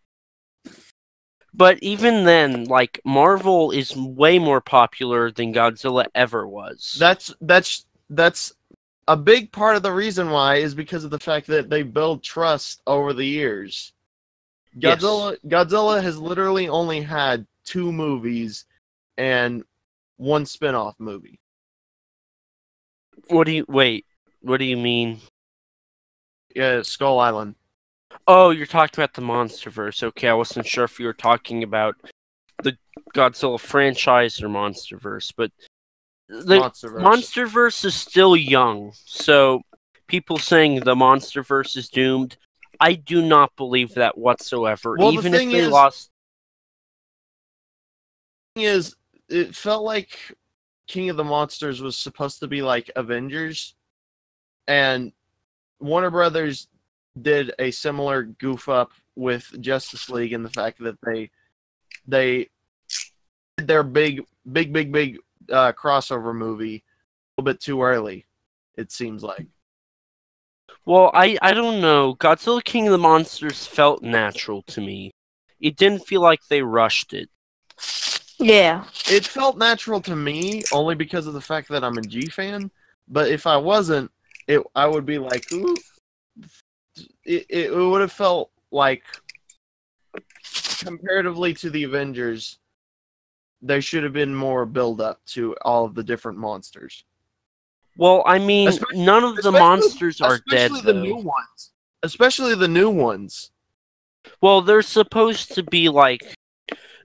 But even then, like Marvel is way more popular than Godzilla ever was. that's that's that's a big part of the reason why is because of the fact that they build trust over the years. Yes. Godzilla Godzilla has literally only had two movies and one spin-off movie. what do you wait? What do you mean? Yeah, Skull Island. Oh, you're talking about the MonsterVerse. Okay, I wasn't sure if you were talking about the Godzilla franchise or MonsterVerse, but the Monsterverse. MonsterVerse is still young, so people saying the MonsterVerse is doomed, I do not believe that whatsoever. Well, the Even if thing they is- lost, thing is, it felt like King of the Monsters was supposed to be like Avengers, and Warner Brothers did a similar goof up with Justice League in the fact that they they did their big big big big uh, crossover movie a little bit too early It seems like. Well, I I don't know. Godzilla King of the Monsters felt natural to me. It didn't feel like they rushed it. Yeah. It felt natural to me only because of the fact that I'm a G fan. But if I wasn't, it I would be like, ooh. It, it would have felt like comparatively to the Avengers, there should have been more build up to all of the different monsters. Well, I mean, Especially- none of the monsters are dead Especially the though. new ones. Especially the new ones. Well, they're supposed to be like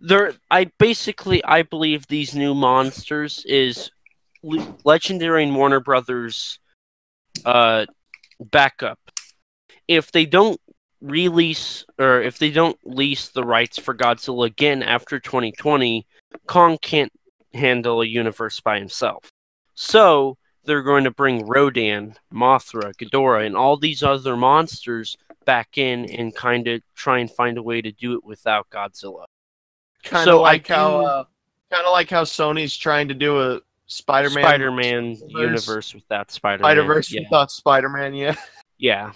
they're I basically I believe these new monsters is Le- Legendary and Warner Brothers uh backup. If they don't release or if they don't lease the rights for Godzilla again after 2020, Kong can't handle a universe by himself. So, they're going to bring Rodan, Mothra, Ghidorah, and all these other monsters back in and kind of try and find a way to do it without Godzilla. Kind of So like how uh, kind of like how Sony's trying to do a Spider-Man Spider-Man universe- universe without Spider-Man. Spider-Verse yeah. without Spider-Man, yeah. yeah.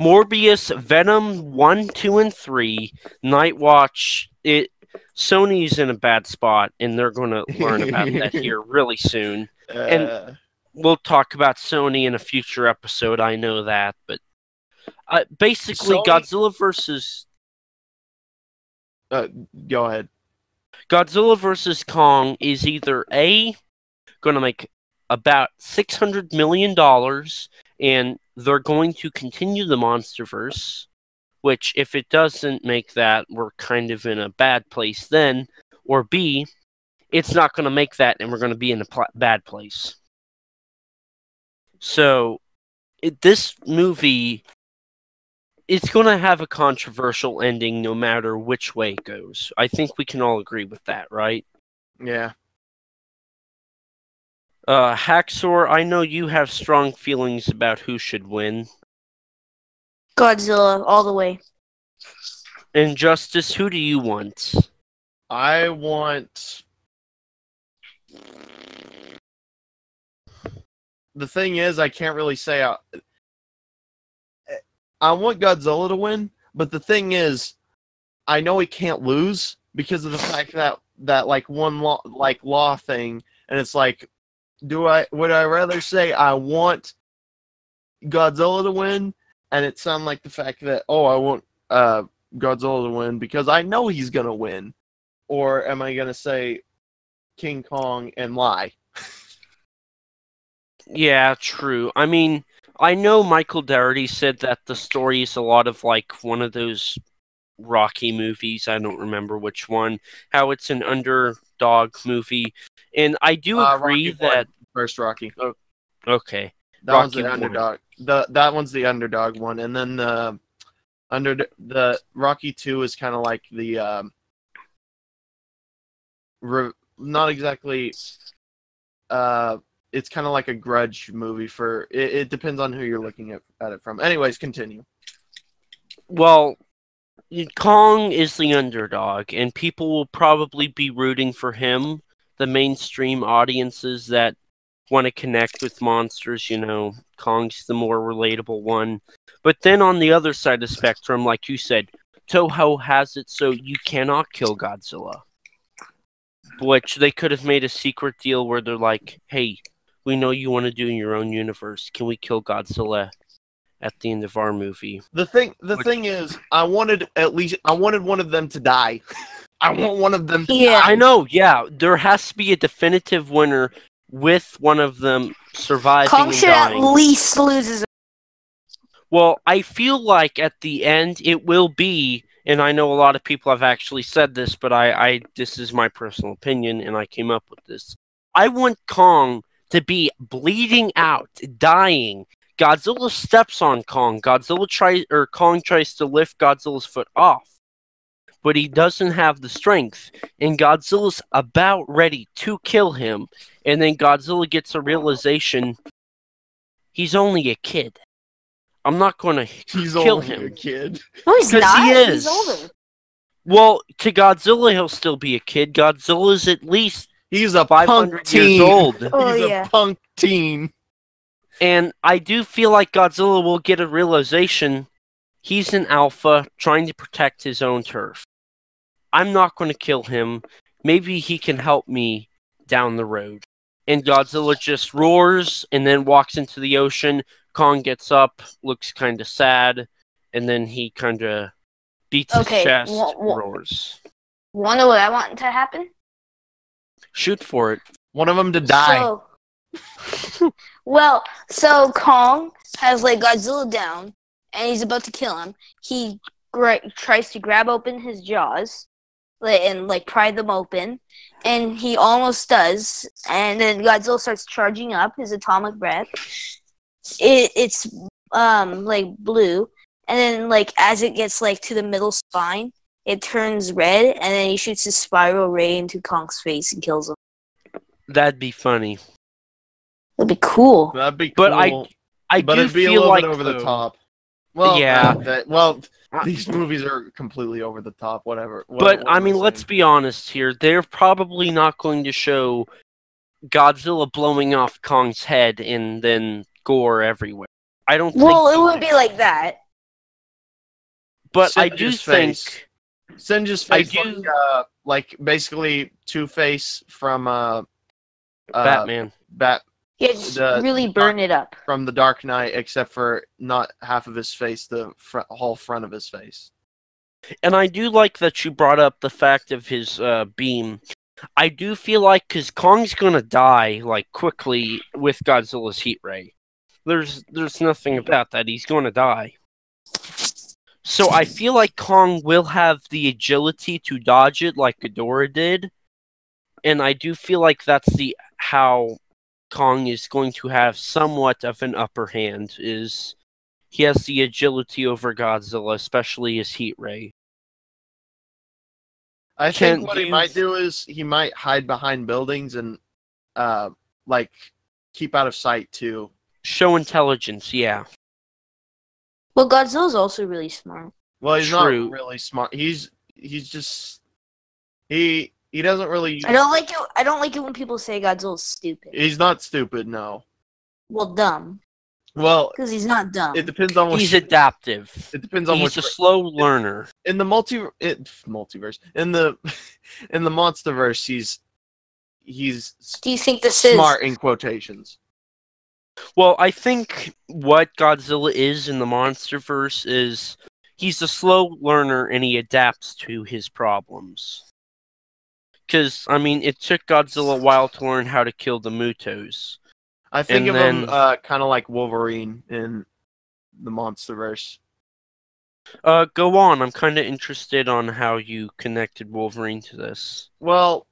Morbius, Venom 1, 2 and 3, Night Watch, it Sony's in a bad spot and they're going to learn about that here really soon. And- Uh, We'll talk about Sony in a future episode, I know that, but uh, basically Sony- Godzilla versus uh, go ahead. Godzilla versus Kong is either A, going to make about $600 million, and they're going to continue the Monsterverse, which, if it doesn't make that, we're kind of in a bad place then, or B, it's not going to make that, and we're going to be in a pl- bad place. So, it, this movie it's going to have a controversial ending no matter which way it goes. I think we can all agree with that, right? Yeah. Uh, Haxor, I know you have strong feelings about who should win. Godzilla all the way. Injustice, who do you want? I want. The thing is, I can't really say. I, I want Godzilla to win, but the thing is, I know he can't lose because of the fact that that like one law like law thing, and it's like, do I would I rather say I want Godzilla to win, and it sound like the fact that oh I want uh Godzilla to win because I know he's gonna win, or am I gonna say King Kong and lie? Yeah, true. I mean, I know Michael Dougherty said that the story is a lot of like one of those Rocky movies. I don't remember which one. How it's an underdog movie, and I do Uh, agree that First Rocky. okay. That one's the Rocky underdog. The that one's the underdog one, and then the under the Rocky Two is kind of like the um, re, not exactly. Uh, it's kind of like a grudge movie for. It, it depends on who you're looking at, at it from. Anyways, continue. Well, Kong is the underdog, and people will probably be rooting for him. The mainstream audiences that want to connect with monsters, you know, Kong's the more relatable one. But then on the other side of the spectrum, like you said, Toho has it so you cannot kill Godzilla. Which they could have made a secret deal where they're like, hey, we know you want to do in your own universe. Can we kill Godzilla at the end of our movie? The thing, the Which- thing is, I wanted at least I wanted one of them to die. I want one of them. To Yeah. die. I know, yeah. There has to be a definitive winner with one of them surviving Kong should at least lose his. Well, I feel like at the end it will be, and I know a lot of people have actually said this, but I, I this is my personal opinion, and I came up with this. I want Kong to be bleeding out, dying. Godzilla steps on Kong. Godzilla tries or Kong tries to lift Godzilla's foot off. But he doesn't have the strength, and Godzilla's about ready to kill him. And then Godzilla gets a realization he's only a kid. I'm not going to He's kill only him. a kid. No, he's 'Cause not. he is. He's older. Well, to Godzilla, he'll still be a kid. Godzilla's at least He's a 500 punk years old. Oh He's yeah. a punk teen. And I do feel like Godzilla will get a realization he's an alpha trying to protect his own turf. I'm not going to kill him. Maybe he can help me down the road. And Godzilla just roars and then walks into the ocean. Kong gets up, looks kind of sad, and then he kind of beats Okay, his chest, wha- wha- roars. Wanna what I want to happen? Shoot for it. One of them to die. So, well, so Kong has like Godzilla down, and he's about to kill him. He gra- tries to grab open his jaws, like, and like pry them open, and he almost does. And then Godzilla starts charging up his atomic breath. It, it's um like blue, and then like as it gets like to the middle spine, it turns red, and then he shoots his spiral ray into Kong's face and kills him. That'd be funny. That'd be cool. That'd be But. I I but do it'd be a feel little like bit over the top. Well, Yeah. uh, that- well, Uh, these movies are completely over the top. Whatever. What- But what I am mean, let's be honest here. They're probably not going to show Godzilla blowing off Kong's head and then gore everywhere. I don't Well, think. it wouldn't be like that. but I Singe do his think. face. I do- like, uh, like basically Two Face from uh, uh, Batman. Bat Yeah, just The- really burn it up. from the Dark Knight, except for not half of his face, the fr- whole front of his face. And I do like that you brought up the fact of his uh, beam. I do feel like because Kong's gonna die like quickly with Godzilla's heat ray. There's there's nothing about that. He's gonna die. So I feel like Kong will have the agility to dodge it like Ghidorah did, and I do feel like that's the how Kong is going to have somewhat of an upper hand. Is he has the agility over Godzilla, especially his heat ray. I Can think what he might do is he might hide behind buildings and uh, like keep out of sight too. Show intelligence, yeah. Well, Godzilla's also really smart. Well, he's True. not really smart. He's he's just he he doesn't really. I don't like it. I don't like it when people say Godzilla's stupid. He's not stupid. No. Well, dumb, Well, because he's not dumb. it depends on what. He's adaptive. it depends on He's what a slow learner. in the multi it, multiverse in the in the monsterverse he's he's Do you think this is smart in quotations. Well, I think what Godzilla is in the MonsterVerse is he's a slow learner and he adapts to his problems. Because, I mean, it took Godzilla a while to learn how to kill the MUTOs. I think And of him uh, kind of like Wolverine in the monsterverse. Uh, go on. I'm kind of interested on how you connected Wolverine to this. Well,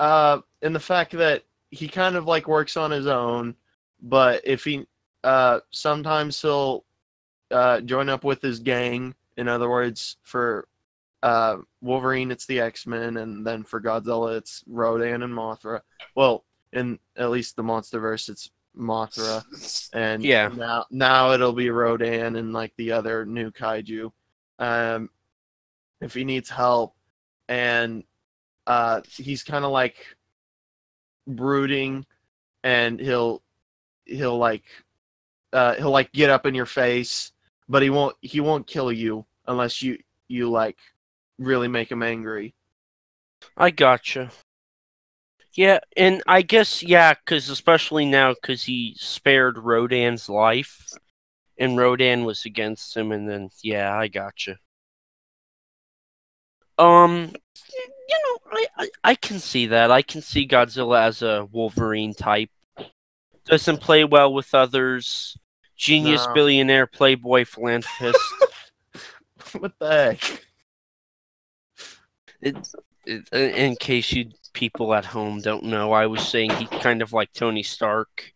uh, in the fact that he kind of like works on his own, but if he uh, sometimes he'll uh, join up with his gang. In other words, for uh, Wolverine, it's the X Men, and then for Godzilla, it's Rodan and Mothra. Well, in at least the MonsterVerse, it's Mothra, and Yeah. now now it'll be Rodan and like the other new kaiju. Um, if he needs help, and uh, he's kind of like brooding, and he'll he'll like uh, he'll like get up in your face, but he won't he won't kill you unless you you like really make him angry. I gotcha. Yeah, and I guess, yeah, because especially now, because he spared Rodan's life, and Rodan was against him, and then, yeah, I gotcha. Um, you know, I, I, I can see that. I can see Godzilla as a Wolverine type. Doesn't play well with others. Genius No. billionaire playboy philanthropist. what the heck? It, it, uh, in case you people at home don't know, I was saying he kind of like Tony Stark.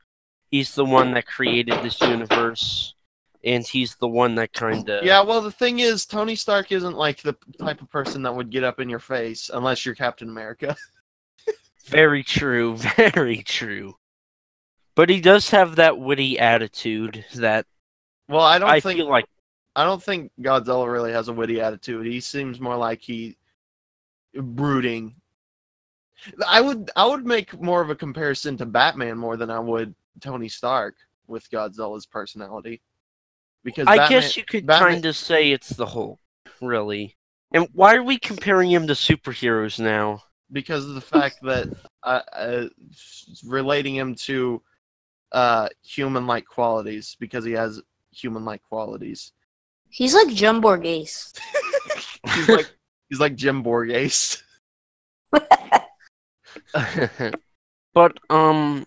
He's the one that created this universe, and he's the one that kind of Yeah, well, the thing is, Tony Stark isn't like the type of person that would get up in your face unless you're Captain America. Very true, very true. But he does have that witty attitude that Well, I don't I think feel like I don't think Godzilla really has a witty attitude. He seems more like he brooding. I would I would make more of a comparison to Batman more than I would Tony Stark. with Godzilla's personality. Because I Batman- guess you could Batman- kind of say it's the Hulk, really. And why are we comparing him to superheroes now? because of the fact that uh, uh, relating him to uh, human-like qualities because he has human-like qualities. He's like Jumborg Ace. He's like he's like Jim Borges. but um,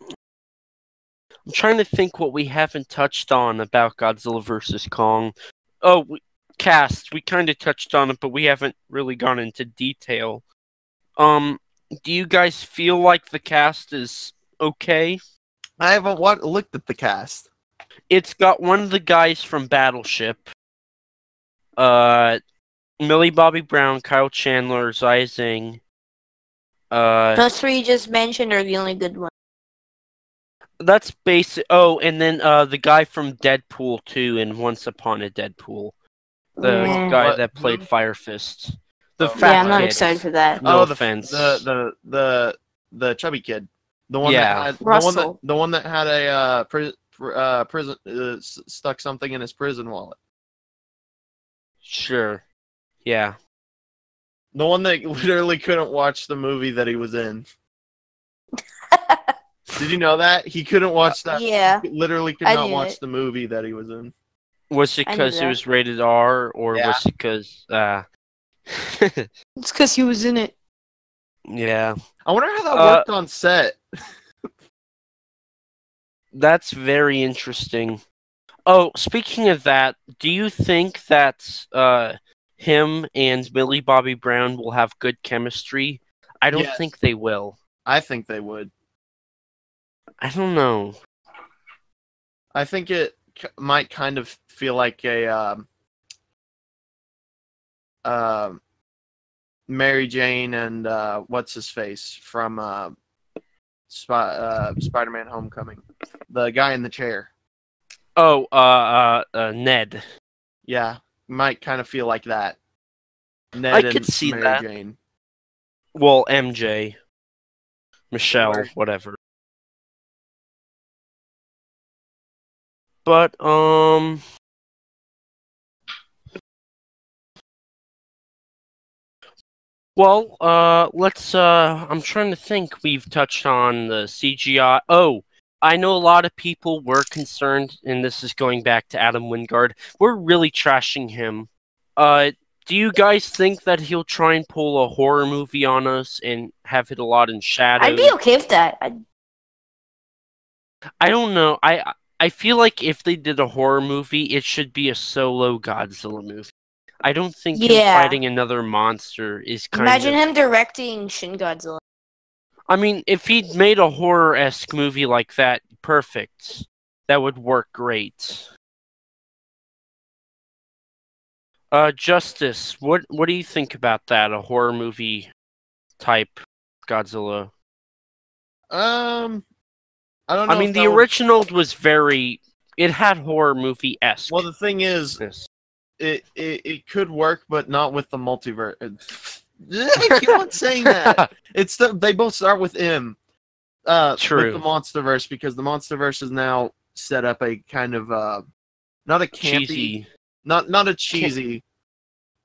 I'm trying to think what we haven't touched on about Godzilla vs Kong. Oh, we, cast. We kind of touched on it, but we haven't really gone into detail. Um, do you guys feel like the cast is okay? I haven't wa- looked at the cast. It's got one of the guys from Battleship. Uh, Millie Bobby Brown, Kyle Chandler, Ziyi Zhang. Uh, Those three you just mentioned are the only good ones. that's basic. Oh, and then uh, the guy from Deadpool 2 and Once Upon a Deadpool. The Mm. guy What? that played Fire Fist. The Oh. fat Yeah, I'm not kid. excited for that. No oh, the, offense. The the the the chubby kid, the one Yeah. that had, the one that Russell. the one that had a uh, pri- uh prison uh, s- stuck something in his prison wallet. Sure. Yeah. The one that literally couldn't watch the movie that he was in. Did you know that he couldn't watch that? yeah. He literally could I not watch it. the movie that he was in. Was it because it was rated R, or Yeah. was it because uh, It's because he was in it. yeah, I wonder how that Uh, worked on set. that's very interesting. Oh, speaking of that, do you think that uh, him and Millie Bobby Brown will have good chemistry? I don't Yes. think they will. I think they would. I don't know. I think it might kind of feel like a um, um Mary Jane and uh, what's his face from uh, Spy- uh, Spider-Man: Homecoming, the guy in the chair. Oh, uh, uh, uh Ned. Yeah, might kind of feel like that. Ned I and could see Mary that. Jane. Well, MJ, Michelle, whatever. But um, well, uh, let's. Uh, I'm trying to think. We've touched on the CGI. Oh, I know a lot of people were concerned, and this is going back to Adam Wingard. We're really trashing him. Uh, do you guys think that he'll try and pull a horror movie on us and have it a lot in shadows? I'd be okay with that. I'd, I don't know. I I feel like if they did a horror movie, it should be a solo Godzilla movie. I don't think him Yeah. fighting another monster is kind imagine of. him directing Shin Godzilla. I mean, if he'd made a horror esque movie like that, perfect. That would work great. Uh, Justice, what what do you think about that? A horror movie type Godzilla. Um, I don't know. I mean, the would- original was very. It had horror movie esque. Well, the thing is, it, it it could work, but not with the multiverse. I keep on saying that. It's the they both start with M. Uh, True. With the MonsterVerse because the MonsterVerse is now set up a kind of uh, not a campy, cheesy. not not a cheesy.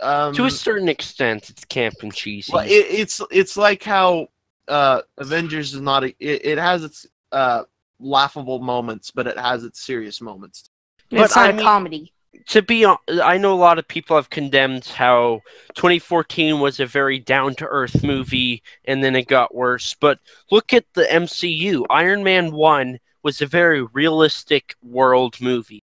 Um, to a certain extent, it's camp and cheesy. well, it, it's it's like how uh, Avengers is not a, it, it has its uh, laughable moments, but it has its serious moments. But it's not I a mean- comedy. To be hon- I know a lot of people have condemned how 2014 was a very down to earth movie and then it got worse. But look at the MCU. Iron Man 1 was a very realistic world movie.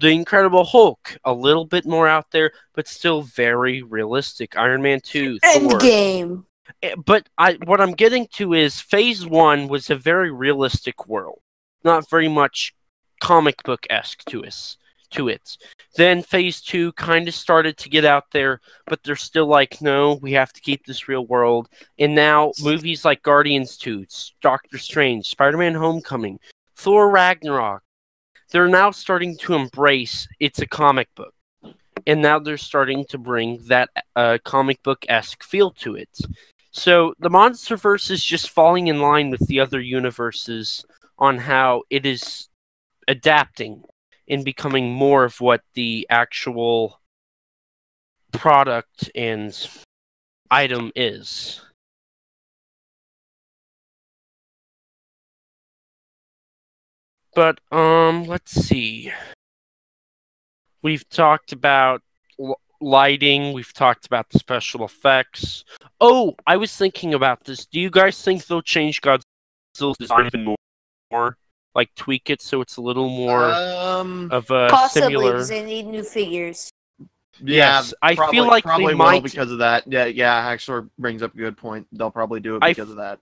The Incredible Hulk, a little bit more out there, but still very realistic. Iron Man 2, Thor. Endgame. Eh, but I what I'm getting to is phase one was a very realistic world, not very much comic book esque to us to it. Then phase two kind of started to get out there, but they're still like, no, we have to keep this real world. And now movies like Guardians 2, Doctor Strange, Spider Man Homecoming, Thor Ragnarok, they're now starting to embrace it's a comic book. And now they're starting to bring that uh, comic book esque feel to it. So the MonsterVerse is just falling in line with the other universes on how it is adapting and becoming more of what the actual product and item is. But um, let's see. We've talked about lighting. We've talked about the special effects. Oh, I was thinking about this. Do you guys think they'll change Godzilla's design even more? Like tweak it so it's a little more Um, of a Possibly similar. because they need new figures. yeah, Yes, I probably, feel like probably they will might. because of that. Yeah, yeah. Haxor brings up a good point. They'll probably do it I because of that.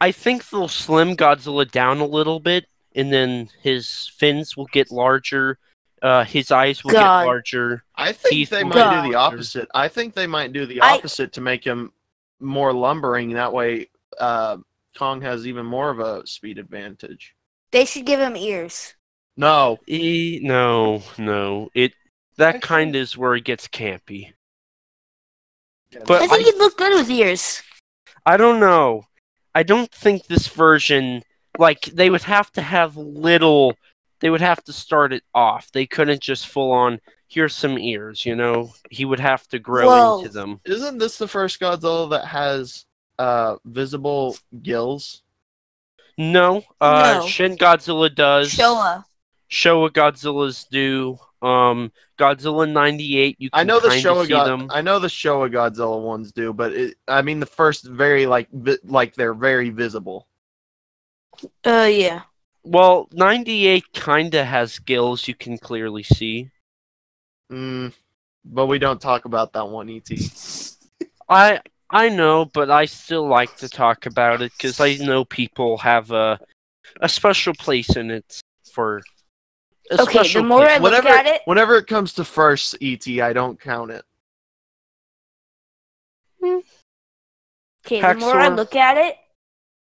I think they'll slim Godzilla down a little bit, and then his fins will get larger. Uh, his eyes will God. get larger. I think Teeth they might get do the opposite. I think they might do the I- opposite to make him more lumbering. That way, uh, Kong has even more of a speed advantage. They should give him ears. No, E- no, no. It that kind is where it gets campy. But I think I- he'd look good with ears. I don't know. I don't think this version like they would have to have little they would have to start it off. They couldn't just full on here's some ears, you know. He would have to grow Well- into them. isn't this the first Godzilla that has uh, visible gills? No, uh No. Shin Godzilla does. Showa. Showa Godzillas do. Um Godzilla 98 you can I know the kinda Showa God, them. I know the Showa Godzilla ones do, but it, I mean the first very like vi- like they're very visible. Uh, yeah. Well, 98 kinda has gills you can clearly see. Mm, but we don't talk about that one, E ET. I I know, but I still like to talk about it because I know people have a a special place in it for. a Okay, the more place. I look Whenever at it, whenever it comes to first ET, I don't count it. Hmm. okay, the more I look at it,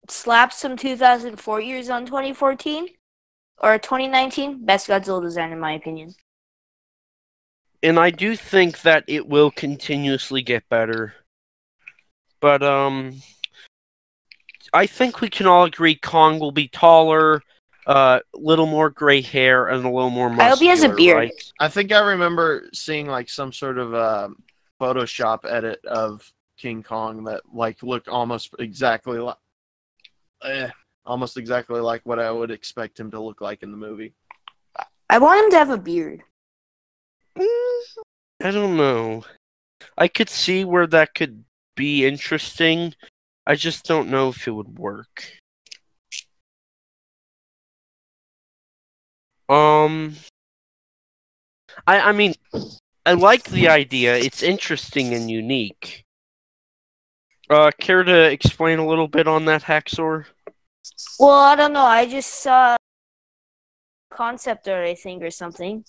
slap some 2004 years on 2014 or 2019. Best Godzilla design in my opinion. and I do think that it will continuously get better. But um, I think we can all agree Kong will be taller, a uh, little more gray hair, and a little more muscular. I hope he has a beard. right? I think I remember seeing like some sort of uh, Photoshop edit of King Kong that like looked almost exactly like, eh, almost exactly like what I would expect him to look like in the movie. I want him to have a beard. Mm, I don't know. I could see where that could be interesting. I just don't know if it would work. Um I I mean I like the idea. It's interesting and unique. Uh care to explain a little bit on that Haxor? Well, I don't know. I just saw concept art, I think, or something.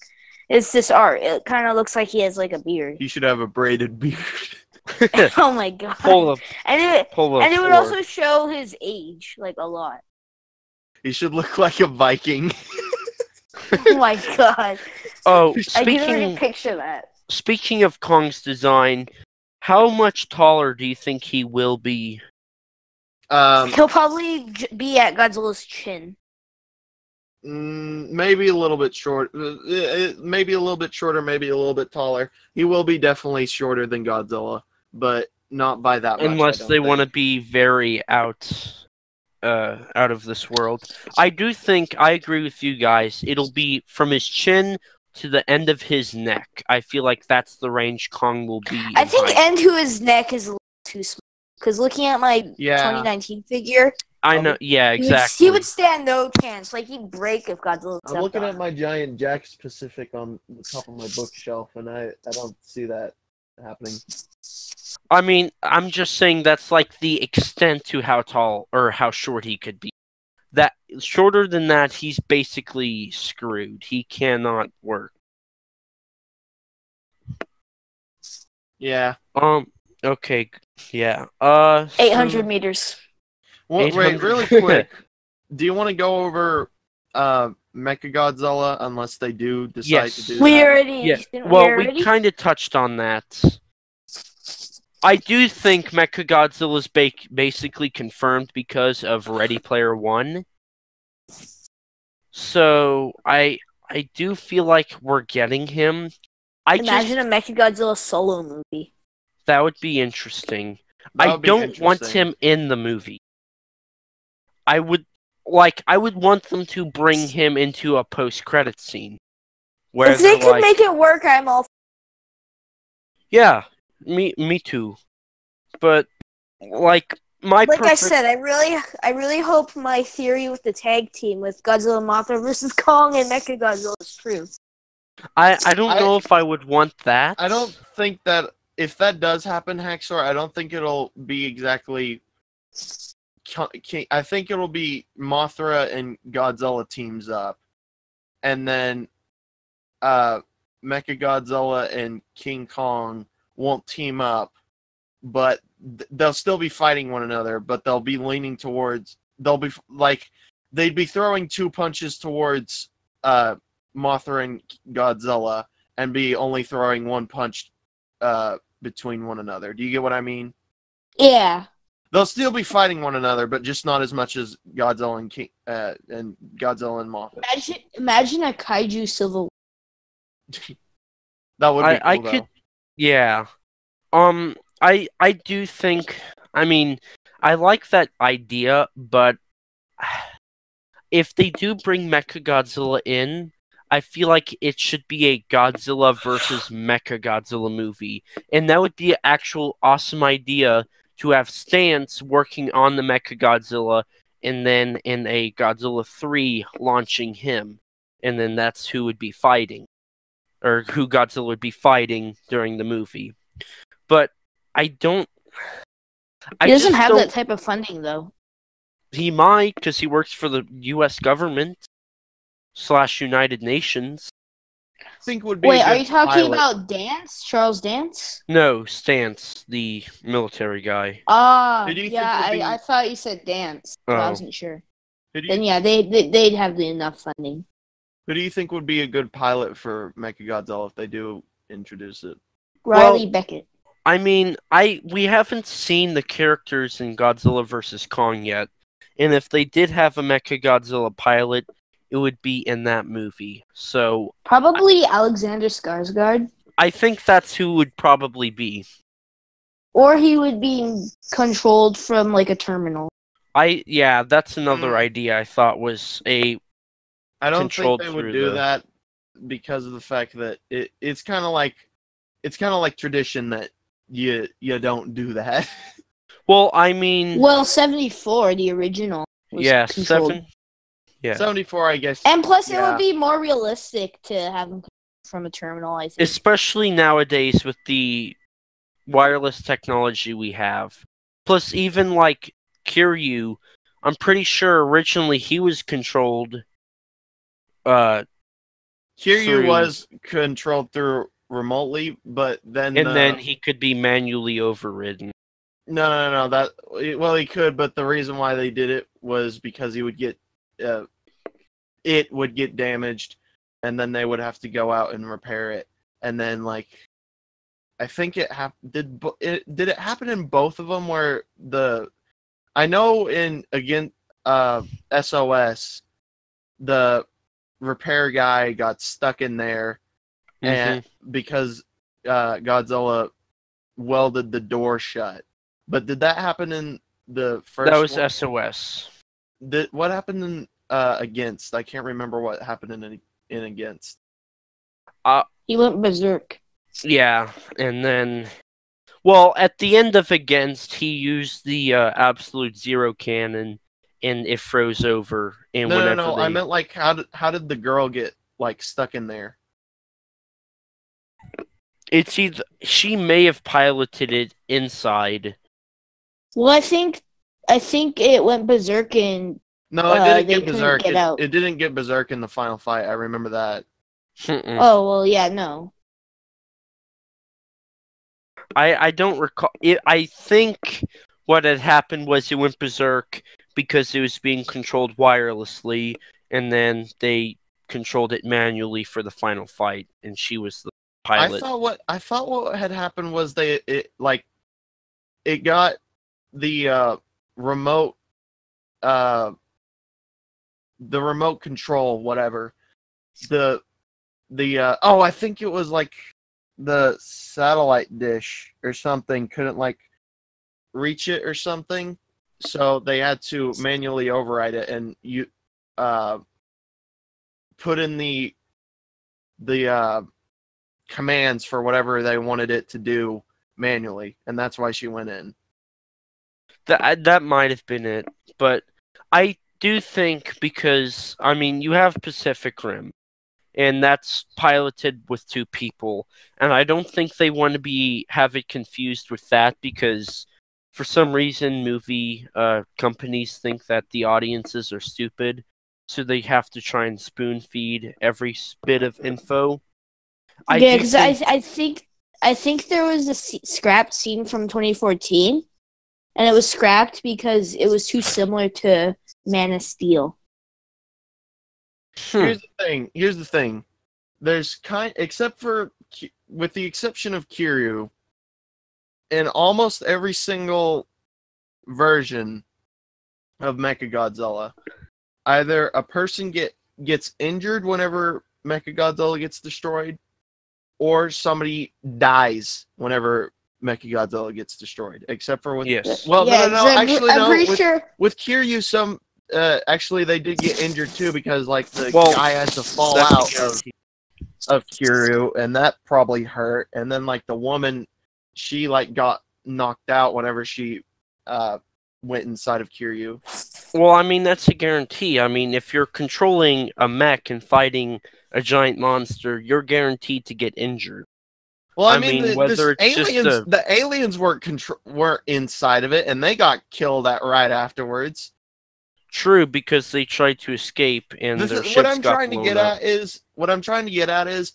It's this art. It kind of looks like he has like a beard. He should have a braided beard. oh my god! pull up and it pull up and it would four. also show his age, like a lot. he should look like a Viking. Oh my god! Oh, I can already speaking picture that. speaking of Kong's design, how much taller do you think he will be? Um, He'll probably be at Godzilla's chin. mm, maybe a little bit short. uh, uh, Maybe a little bit shorter. Maybe a little bit taller. He will be definitely shorter than Godzilla, but not by that unless don't they want to be very out uh out of this world i do think i agree with you guys it'll be from his chin to the end of his neck i feel like that's the range kong will be I think height. end to his neck is a little too small. Because looking at my Yeah. 2019 figure, i know yeah he would- exactly he would stand no chance. Like he'd break if Godzilla. I'm looking at my giant Jakks Pacific on the top of my bookshelf, and I, I don't see that happening. I mean i'm just saying that's like the extent to how tall or how short he could be that shorter than that he's basically screwed he cannot work Yeah. um okay yeah uh 800 so- meters. Well, wait, really quick. do you want to go over uh, Mecha Godzilla unless they do decide Yes. to do We that? already. Yeah, didn't Well, we we kind of touched on that. I do think Mechagodzilla is ba- basically confirmed because of Ready Player One. So I I do feel like we're getting him. I Imagine just a Mechagodzilla solo movie. that would be interesting. That I would be don't want interesting. him in the movie. I would like I would want them to bring him into a post credit scene. Where if they they're could like, make it work, I'm all. Yeah, me me too. But like my Like I said, I really, I really hope my theory with the tag team with Godzilla, Mothra versus Kong and Mechagodzilla is true. I I don't I- know if I would want that. I don't think that if that does happen, Haxor, I don't think it'll be exactly. Ki- Ki- I think it'll be Mothra and Godzilla teams up, and then uh, Mechagodzilla and King Kong won't team up, but th- they'll still be fighting one another. But they'll be leaning towards. They'll be like they'd be throwing two punches towards uh, Mothra and Godzilla, and be only throwing one punch uh, between one another. Do you get what I mean? Yeah. They'll still be fighting one another, but just not as much as Godzilla and King, uh, and Godzilla and Mothra. Imagine, imagine a kaiju civil. War. That would be I, cool, I could yeah. Um I I do think I mean I like that idea, but if they do bring Mechagodzilla in, I feel like it should be a Godzilla versus Mechagodzilla movie. And that would be an actual awesome idea to have Stenz working on the Mechagodzilla and then in a Godzilla 3 launching him. And then that's who would be fighting or who Godzilla would be fighting during the movie. But I don't. I He doesn't just have don't- that type of funding though. He might because he works for the U.S. government slash United Nations. I think would be. Wait, are good you talking pilot. about Dance? Charles Dance? No, Stenz, the military guy. Ah, Who do you think yeah. would be- I, I thought you said Dance. but I Oh. wasn't sure. Who do, you, Then yeah, they, they they'd have the enough funding. Who do you think would be a good pilot for Mechagodzilla if they do introduce it? Well- Raleigh Becket. I mean, I we haven't seen the characters in Godzilla vs Kong yet, and if they did have a Mechagodzilla pilot, it would be in that movie. So Probably Alexander Skarsgård, I think that's who would probably be. or he would be controlled from like a terminal. I yeah, that's another Hmm. idea I thought was a I don't think they would do the- that because of the fact that it, it's kind of like it's kind of like tradition that you you don't do that. well. I mean, Well, seventy four, the original. was yeah, controlled. seven. Yeah, 74, I guess. And plus, it would be more realistic to have him from a terminal. I think. especially nowadays with the wireless technology we have. Plus, even like Kiryu, I'm pretty sure originally he was controlled. Uh, Kiryu through- was controlled through remotely, but then and the- then he could be manually overridden. no, no, no, no that well he could, but the reason why they did it was because he would get uh, it would get damaged, and then they would have to go out and repair it, and then like I think it happened. Did it did it happen in both of them where the I know in again uh SOS the repair guy got stuck in there and because uh, Godzilla welded the door shut. But did that happen in the first? that was one? SOS. Did, what happened in uh, Against? I can't remember what happened in in Against. he went berserk. Yeah, and then, well, at the end of Against, he used the uh, Absolute Zero cannon, and it froze over. And No, no, whenever no. they... I meant like how did how did the girl get like stuck in there? it's either she may have piloted it inside. Well, I think I think it went berserk and No, Uh, it didn't they get berserk. get it, out. it didn't get berserk in the final fight. I remember that. Mm-mm. oh well, yeah, no. I I don't recall. It, I think what had happened was it went berserk because it was being controlled wirelessly, and then they controlled it manually for the final fight, and she was the pilot. I thought what I thought what had happened was they it like it got the uh remote uh the remote control, whatever. The the uh, oh, I think it was like the satellite dish or something couldn't like reach it or something, so they had to manually override it and you uh put in the the uh commands for whatever they wanted it to do manually, and that's why she went in. That that might have been it, but I do think because I mean you have Pacific Rim, and that's piloted with two people, and I don't think they want to be have it confused with that because for some reason movie uh, companies think that the audiences are stupid, so they have to try and spoon feed every bit of info. I yeah, because think- I I think I think there was a scrapped scene from 2014, and it was scrapped because it was too similar to Man of Steel. Hmm. Here's the thing. Here's the thing. There's kind, except for, with the exception of Kiryu, in almost every single version of Mechagodzilla, either a person get gets injured whenever Mechagodzilla gets destroyed, or somebody dies whenever Mechagodzilla gets destroyed. Except for with Yes. well, yeah, no, no, 'cause no. I'm, Actually, I'm no. pretty with- sure. with Kiryu, some uh, actually they did get injured too because like the Well, guy had to fall out of, guarantee. of Kiryu, and that probably hurt. And then like the woman, she like got knocked out whenever she uh went inside of Kiryu. Well, I mean that's a guarantee. I mean, if you're controlling a mech and fighting a giant monster, you're guaranteed to get injured. Well, I, I mean, mean, the, whether it's just aliens, a- the aliens weren't contr- weren't inside of it, and they got killed at right afterwards. True, because they tried to escape and This their is- what I'm trying to get up. at is what I'm trying to get at is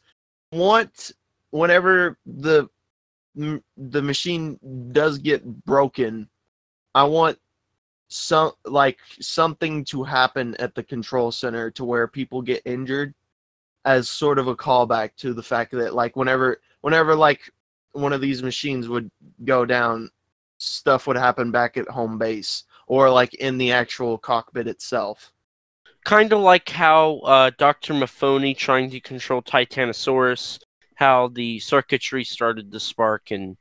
want whenever the the machine does get broken, I want some like something to happen at the control center to where people get injured as sort of a callback to the fact that like whenever whenever like one of these machines would go down stuff would happen back at home base or like in the actual cockpit itself Kind of like how uh, Dr. Mafune trying to control Titanosaurus, how the circuitry started to spark and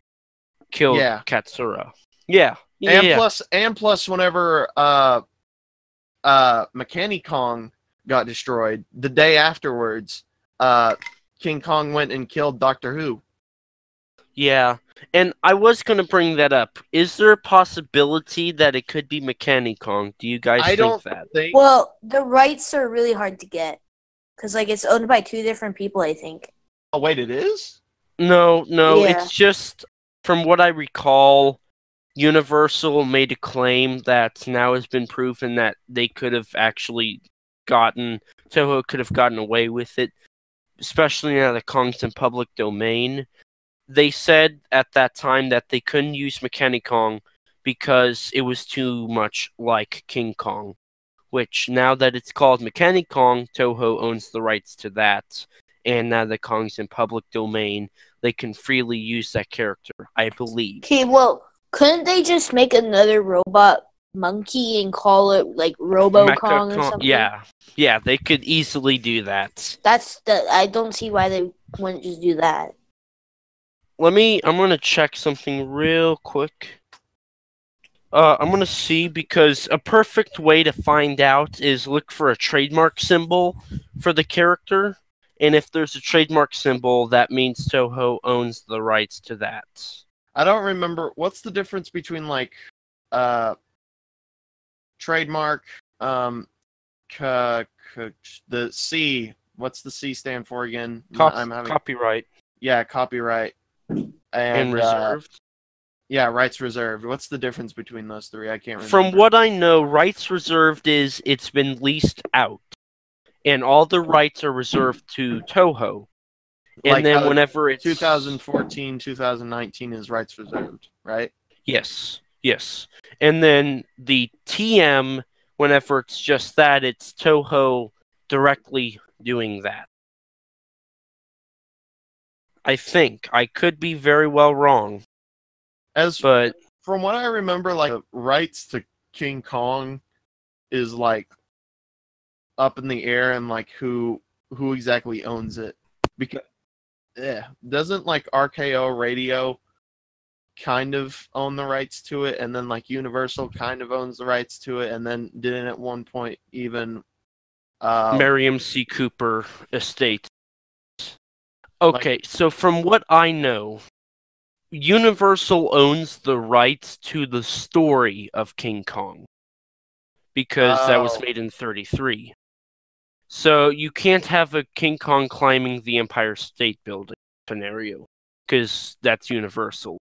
killed Yeah. Katsura. Yeah. Yeah. and yeah. plus and plus whenever uh uh Mechani-Kong got destroyed the day afterwards uh king kong went and killed doctor who Yeah, and I was gonna bring that up. Is there a possibility that it could be Mechani-Kong? Do you guys i think don't that? think Well, the rights are really hard to get because like it's owned by two different people. I think. Oh wait it is No, no, Yeah. it's just from what I recall, Universal made a claim that now has been proven that they could have actually gotten Toho could have gotten away with it, especially now that Kong's in public domain. They said at that time that they couldn't use Mechani-Kong because it was too much like King Kong. Which now that it's called Mechani-Kong, Toho owns the rights to that. And now that Kong's in public domain, they can freely use that character, I believe. Okay, well, couldn't they just make another robot monkey and call it like Robo Kong or something? yeah, yeah, they could easily do that. That's the. I don't see why they wouldn't just do that. Let me. I'm gonna check something real quick. Uh, I'm gonna see because a perfect way to find out is look for a trademark symbol for the character, and if there's a trademark symbol, that means Toho owns the rights to that. i don't remember what's the difference between like uh trademark um ca- ca- the c what's the c stand for again Cop- i'm having copyright yeah copyright and, and, uh, reserved. Yeah, rights reserved. What's the difference between those three? I can't remember. From what I know, rights reserved is it's been leased out, and all the rights are reserved to Toho. And Like then whenever it's 2014, 2019 is rights reserved, right? yes, yes, and then the TM, whenever it's just that, it's Toho directly doing that. I think I could be very well wrong, As but from what I remember, like the rights to King Kong is like up in the air and like who who exactly owns it because yeah, doesn't like RKO Radio kind of own the rights to it and then like Universal kind of owns the rights to it and then didn't at one point even uh Merian C. Cooper estate. Okay, so from what I know, Universal owns the rights to the story of King Kong because that was Oh. made in 33. So you can't have a King Kong climbing the Empire State Building scenario because that's Universal.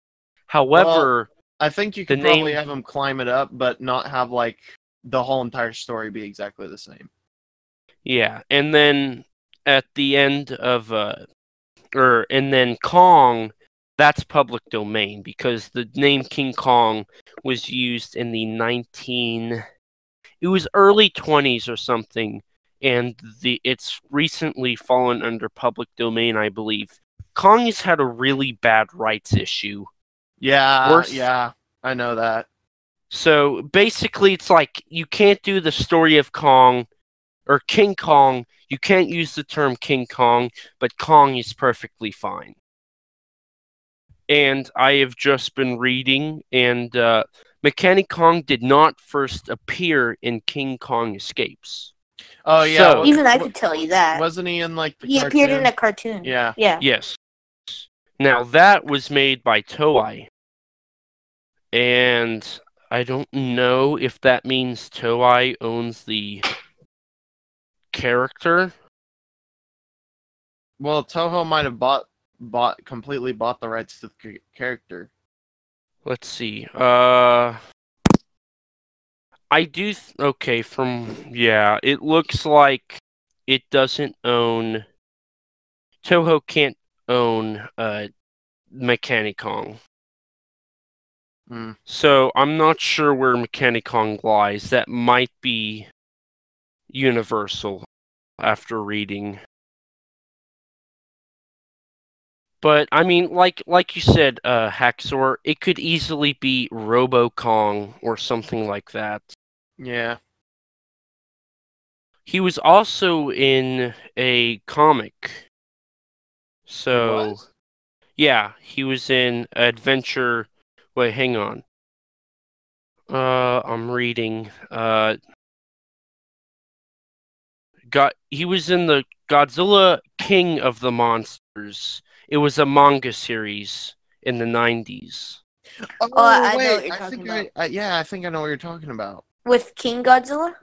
However, I think you could probably name- have him climb it up but not have like the whole entire story be exactly the same. Yeah, and then at the end of uh or and then Kong, that's public domain because the name King Kong was used in the 19 it was early 20s or something and the it's recently fallen under public domain, I believe. Kong has had a really bad rights issue. Yeah, Worse- yeah, I know that. So basically, it's like you can't do the story of Kong or King Kong. You can't use the term King Kong, but Kong is perfectly fine. And I have just been reading, and uh, Mechani-Kong did not first appear in King Kong Escapes. Oh yeah, So- Even I wa- could tell you that. wasn't he in like the he appeared in a cartoon. Yeah. Yeah. Yes. Now that was made by Toei. And I don't know if that means Toei owns the character. Well, Toho might have bought bought completely bought the rights to the character. Let's see. Uh I do th- okay from yeah, it looks like it doesn't own Toho can't own uh Mechani-Kong. Hmm. So I'm not sure where Mechani-Kong lies. That might be Universal after reading. But I mean, like like you said, uh, Haxor, it could easily be Robo Kong or something like that. Yeah. He was also in a comic. So was? yeah, he was in Adventure. Wait, hang on. Uh, I'm reading. Uh, got he was in the Godzilla King of the Monsters. It was a manga series in the 90s. Oh, I know wait, what you're I talking think I, I yeah, I think I know what you're talking about. With King Godzilla?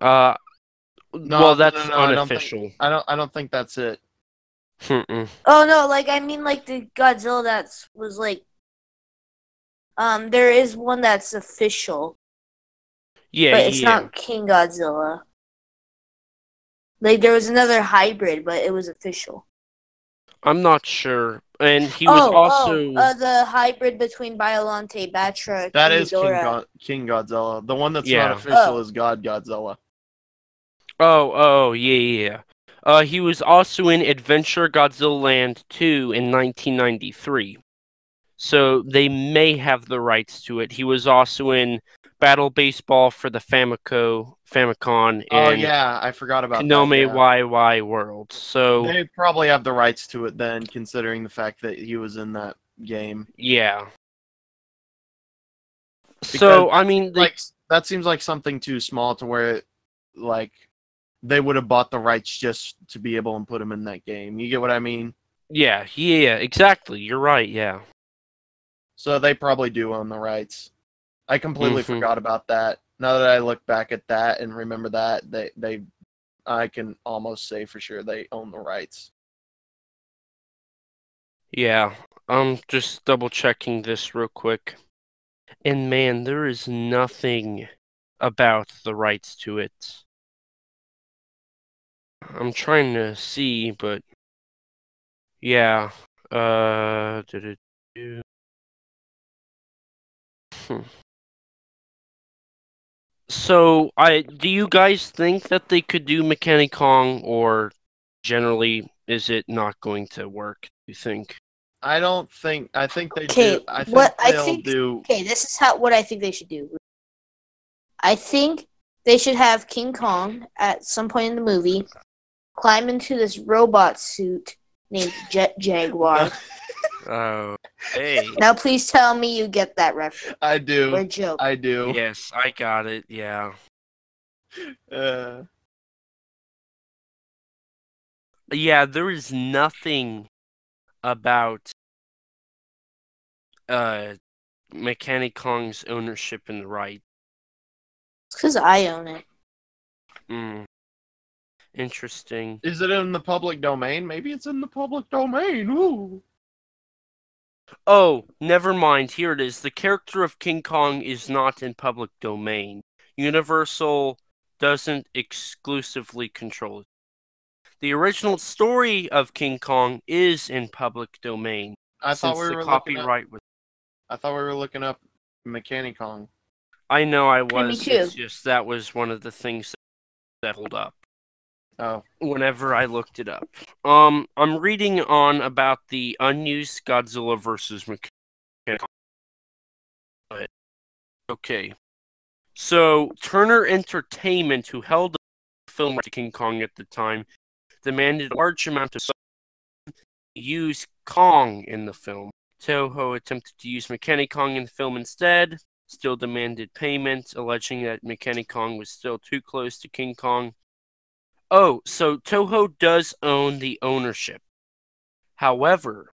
Uh, No, well, no, that's no, no, I don't think- unofficial. I don't I don't think that's it. Mm-mm. Oh no, like I mean like the Godzilla that was like um there is one that's official, Yeah, but it's yeah. not King Godzilla. Like there was another hybrid, but it was official. I'm not sure. And he was oh, also oh, uh, the hybrid between Biolante, Batra, That is King, Ghidorah. God, King Godzilla. The one that's Yeah. not official Oh. is God Godzilla. Oh, oh, yeah, yeah. yeah. Uh, he was also in Adventure Godzilland 2 in 1993. So they may have the rights to it. He was also in Battle Baseball for the Famicom, Famicom Oh and yeah, I forgot about Konami that. yeah. Wai Wai World. So They probably have the rights to it then, considering the fact that he was in that game. yeah. So I mean, they, Like that seems like something too small to where, like, they would have bought the rights just to be able to put him in that game. You get what I mean? yeah, yeah, exactly. You're right. Yeah. So they probably do own the rights. I completely Mhm. forgot about that. Now that I look back at that and remember that, they they I can almost say for sure they own the rights. Yeah, I'm just double checking this real quick. And man, there is nothing about the rights to it. I'm trying to see, but yeah. Uh do-do-do. Hmm. So, I do you guys think that they could do Mechani-Kong or generally is it not going to work, you think? I don't think I think they Okay, do. I think what I they'll think- do. Okay, this is how what I think they should do. I think they should have King Kong at some point in the movie climb into this robot suit named Jet Jaguar. Oh, hey. now, please tell me you get that reference I do. or do. joke. I do. yes, I got it. Yeah. Uh, Yeah, there is nothing about uh Mechani-Kong's ownership and right. because I own it. Mm. Interesting. is it in the public domain? Maybe it's in the public domain. Ooh. Oh, never mind. Here it is. The character of King Kong is not in public domain. Universal doesn't exclusively control it. The original story of King Kong is in public domain I thought since we the were looking up, copyright was. I thought we were looking up Mechani-Kong. I know I was. me was. too. It's just that was one of the things that hold up. Oh, whenever I looked it up. Um, I'm reading on about the unused Godzilla versus Mechani-Kong. Okay, so Turner Entertainment, who held the film to King Kong at the time, demanded a large amount of use Kong in the film. Toho attempted to use Mechani-Kong in the film instead, still demanded payment, alleging that Mechani-Kong was still too close to King Kong. Oh, so Toho does own the ownership. However,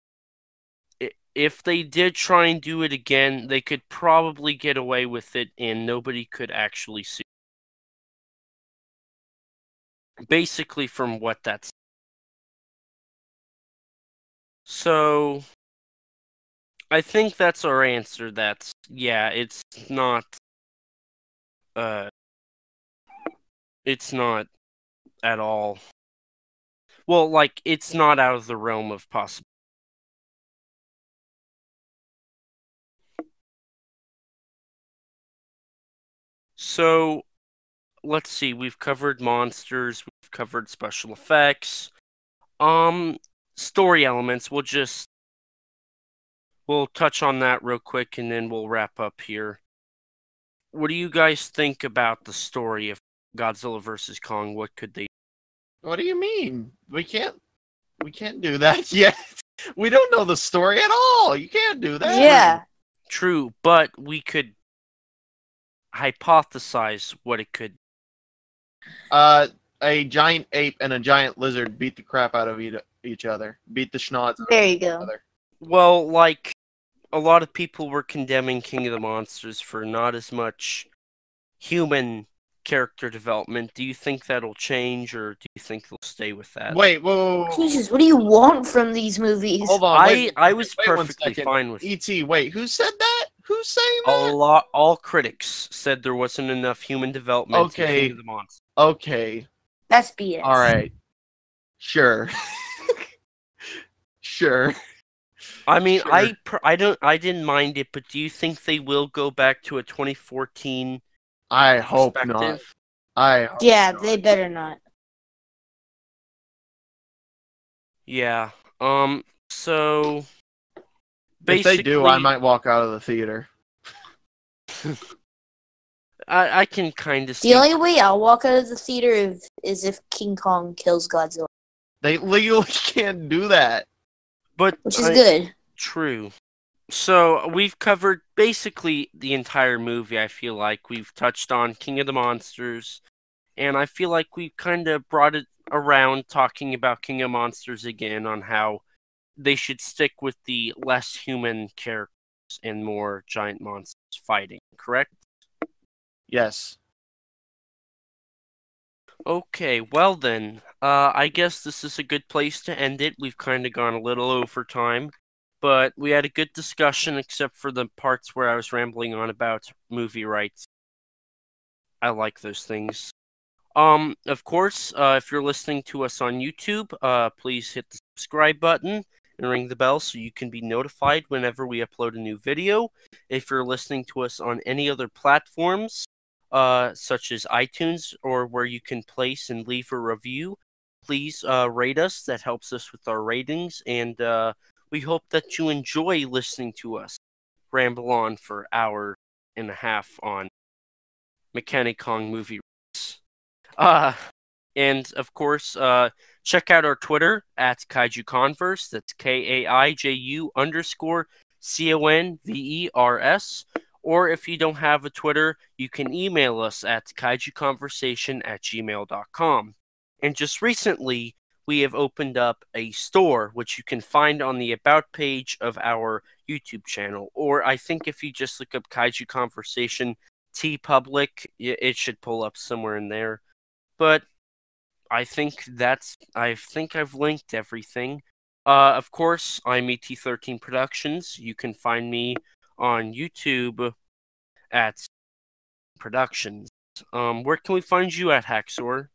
if they did try and do it again, they could probably get away with it and nobody could actually sue. Basically, from what that's. So, I think that's our answer. That's, yeah, it's not. Uh. It's not at all. Well, like it's not out of the realm of possible. So, let's see. We've covered monsters. We've covered special effects. Um, story elements. We'll just we'll touch on that real quick, and then we'll wrap up here. What do you guys think about the story of Godzilla versus Kong? What could they what do you mean? We can't. We can't do that yet. We don't know the story at all. You can't do that. Yeah. True, but we could hypothesize what it could. Uh, a giant ape and a giant lizard beat the crap out of each, each other. Beat the schnoz There you go. other. Well, like a lot of people were condemning King of the Monsters for not as much human character development. Do you think that'll change, or do you think they'll stay with that? Wait, whoa, whoa, whoa, whoa. Jesus, what do you want from these movies? Hold on. I wait, I was wait perfectly fine with Et, wait, who said that? Who's saying that? a that? lot. All critics said there wasn't enough human development Okay. King the Monsters. Okay, That's BS. all right, sure, sure. I mean, Sure. I per- I don't I didn't mind it, but do you think they will go back to a 2014 I hope not. I hope Yeah, not. they better not. Yeah. Um. So. If they do, I might walk out of the theater. I I can kind of see. The only way I'll walk out of the theater if, is if King Kong kills Godzilla, They legally can't do that. but which is I- good. True. So we've covered basically the entire movie. I feel like we've touched on King of the Monsters, and I feel like we've kind of brought it around talking about King of Monsters again on how they should stick with the less human characters and more giant monsters fighting. Correct? Yes. Okay, well then, uh, I guess this is a good place to end it. We've kind of gone a little over time, but we had a good discussion, except for the parts where I was rambling on about movie rights. I like those things. Um, of course, uh, if you're listening to us on YouTube, uh, please hit the subscribe button and ring the bell so you can be notified whenever we upload a new video. If you're listening to us on any other platforms, uh, such as iTunes or where you can place and leave a review, please uh, rate us. That helps us with our ratings, and uh, we hope that you enjoy listening to us ramble on for hour and a half on Mechani-Kong movie Uh, and of course, uh, check out our Twitter at Kaiju Converse. That's K A I J U underscore C O N V E R S. Or if you don't have a Twitter, you can email us at kaijuconversation at gmail.com. And just recently, we have opened up a store which you can find on the About page of our YouTube channel. Or I think if you just look up Kaiju Conversation TeePublic, it should pull up somewhere in there. But I think that's I think I've linked everything. Uh, of course, I'm ET13 Productions. You can find me on YouTube at Productions. Um, where can we find you at Haxor?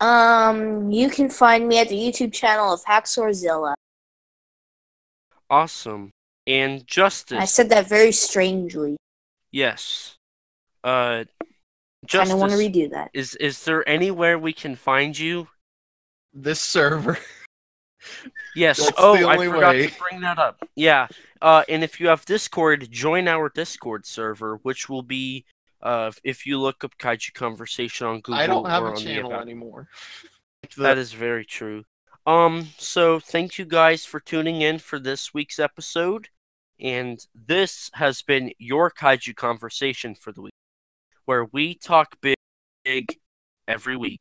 Um, you can find me at the YouTube channel of Haxorzilla. Awesome. And Justice. I said that very strangely. Yes. Uh, Justice. I want to redo that. Is is there anywhere we can find you? This server. Yes. That's oh, I forgot way. to bring that up. Yeah. Uh, and if you have Discord, join our Discord server, which will be uh, if you look up Kaiju Conversation on Google. I don't have a channel anymore. that is very true. Um. So thank you guys for tuning in for this week's episode, and this has been your Kaiju Conversation for the week, where we talk big, big every week.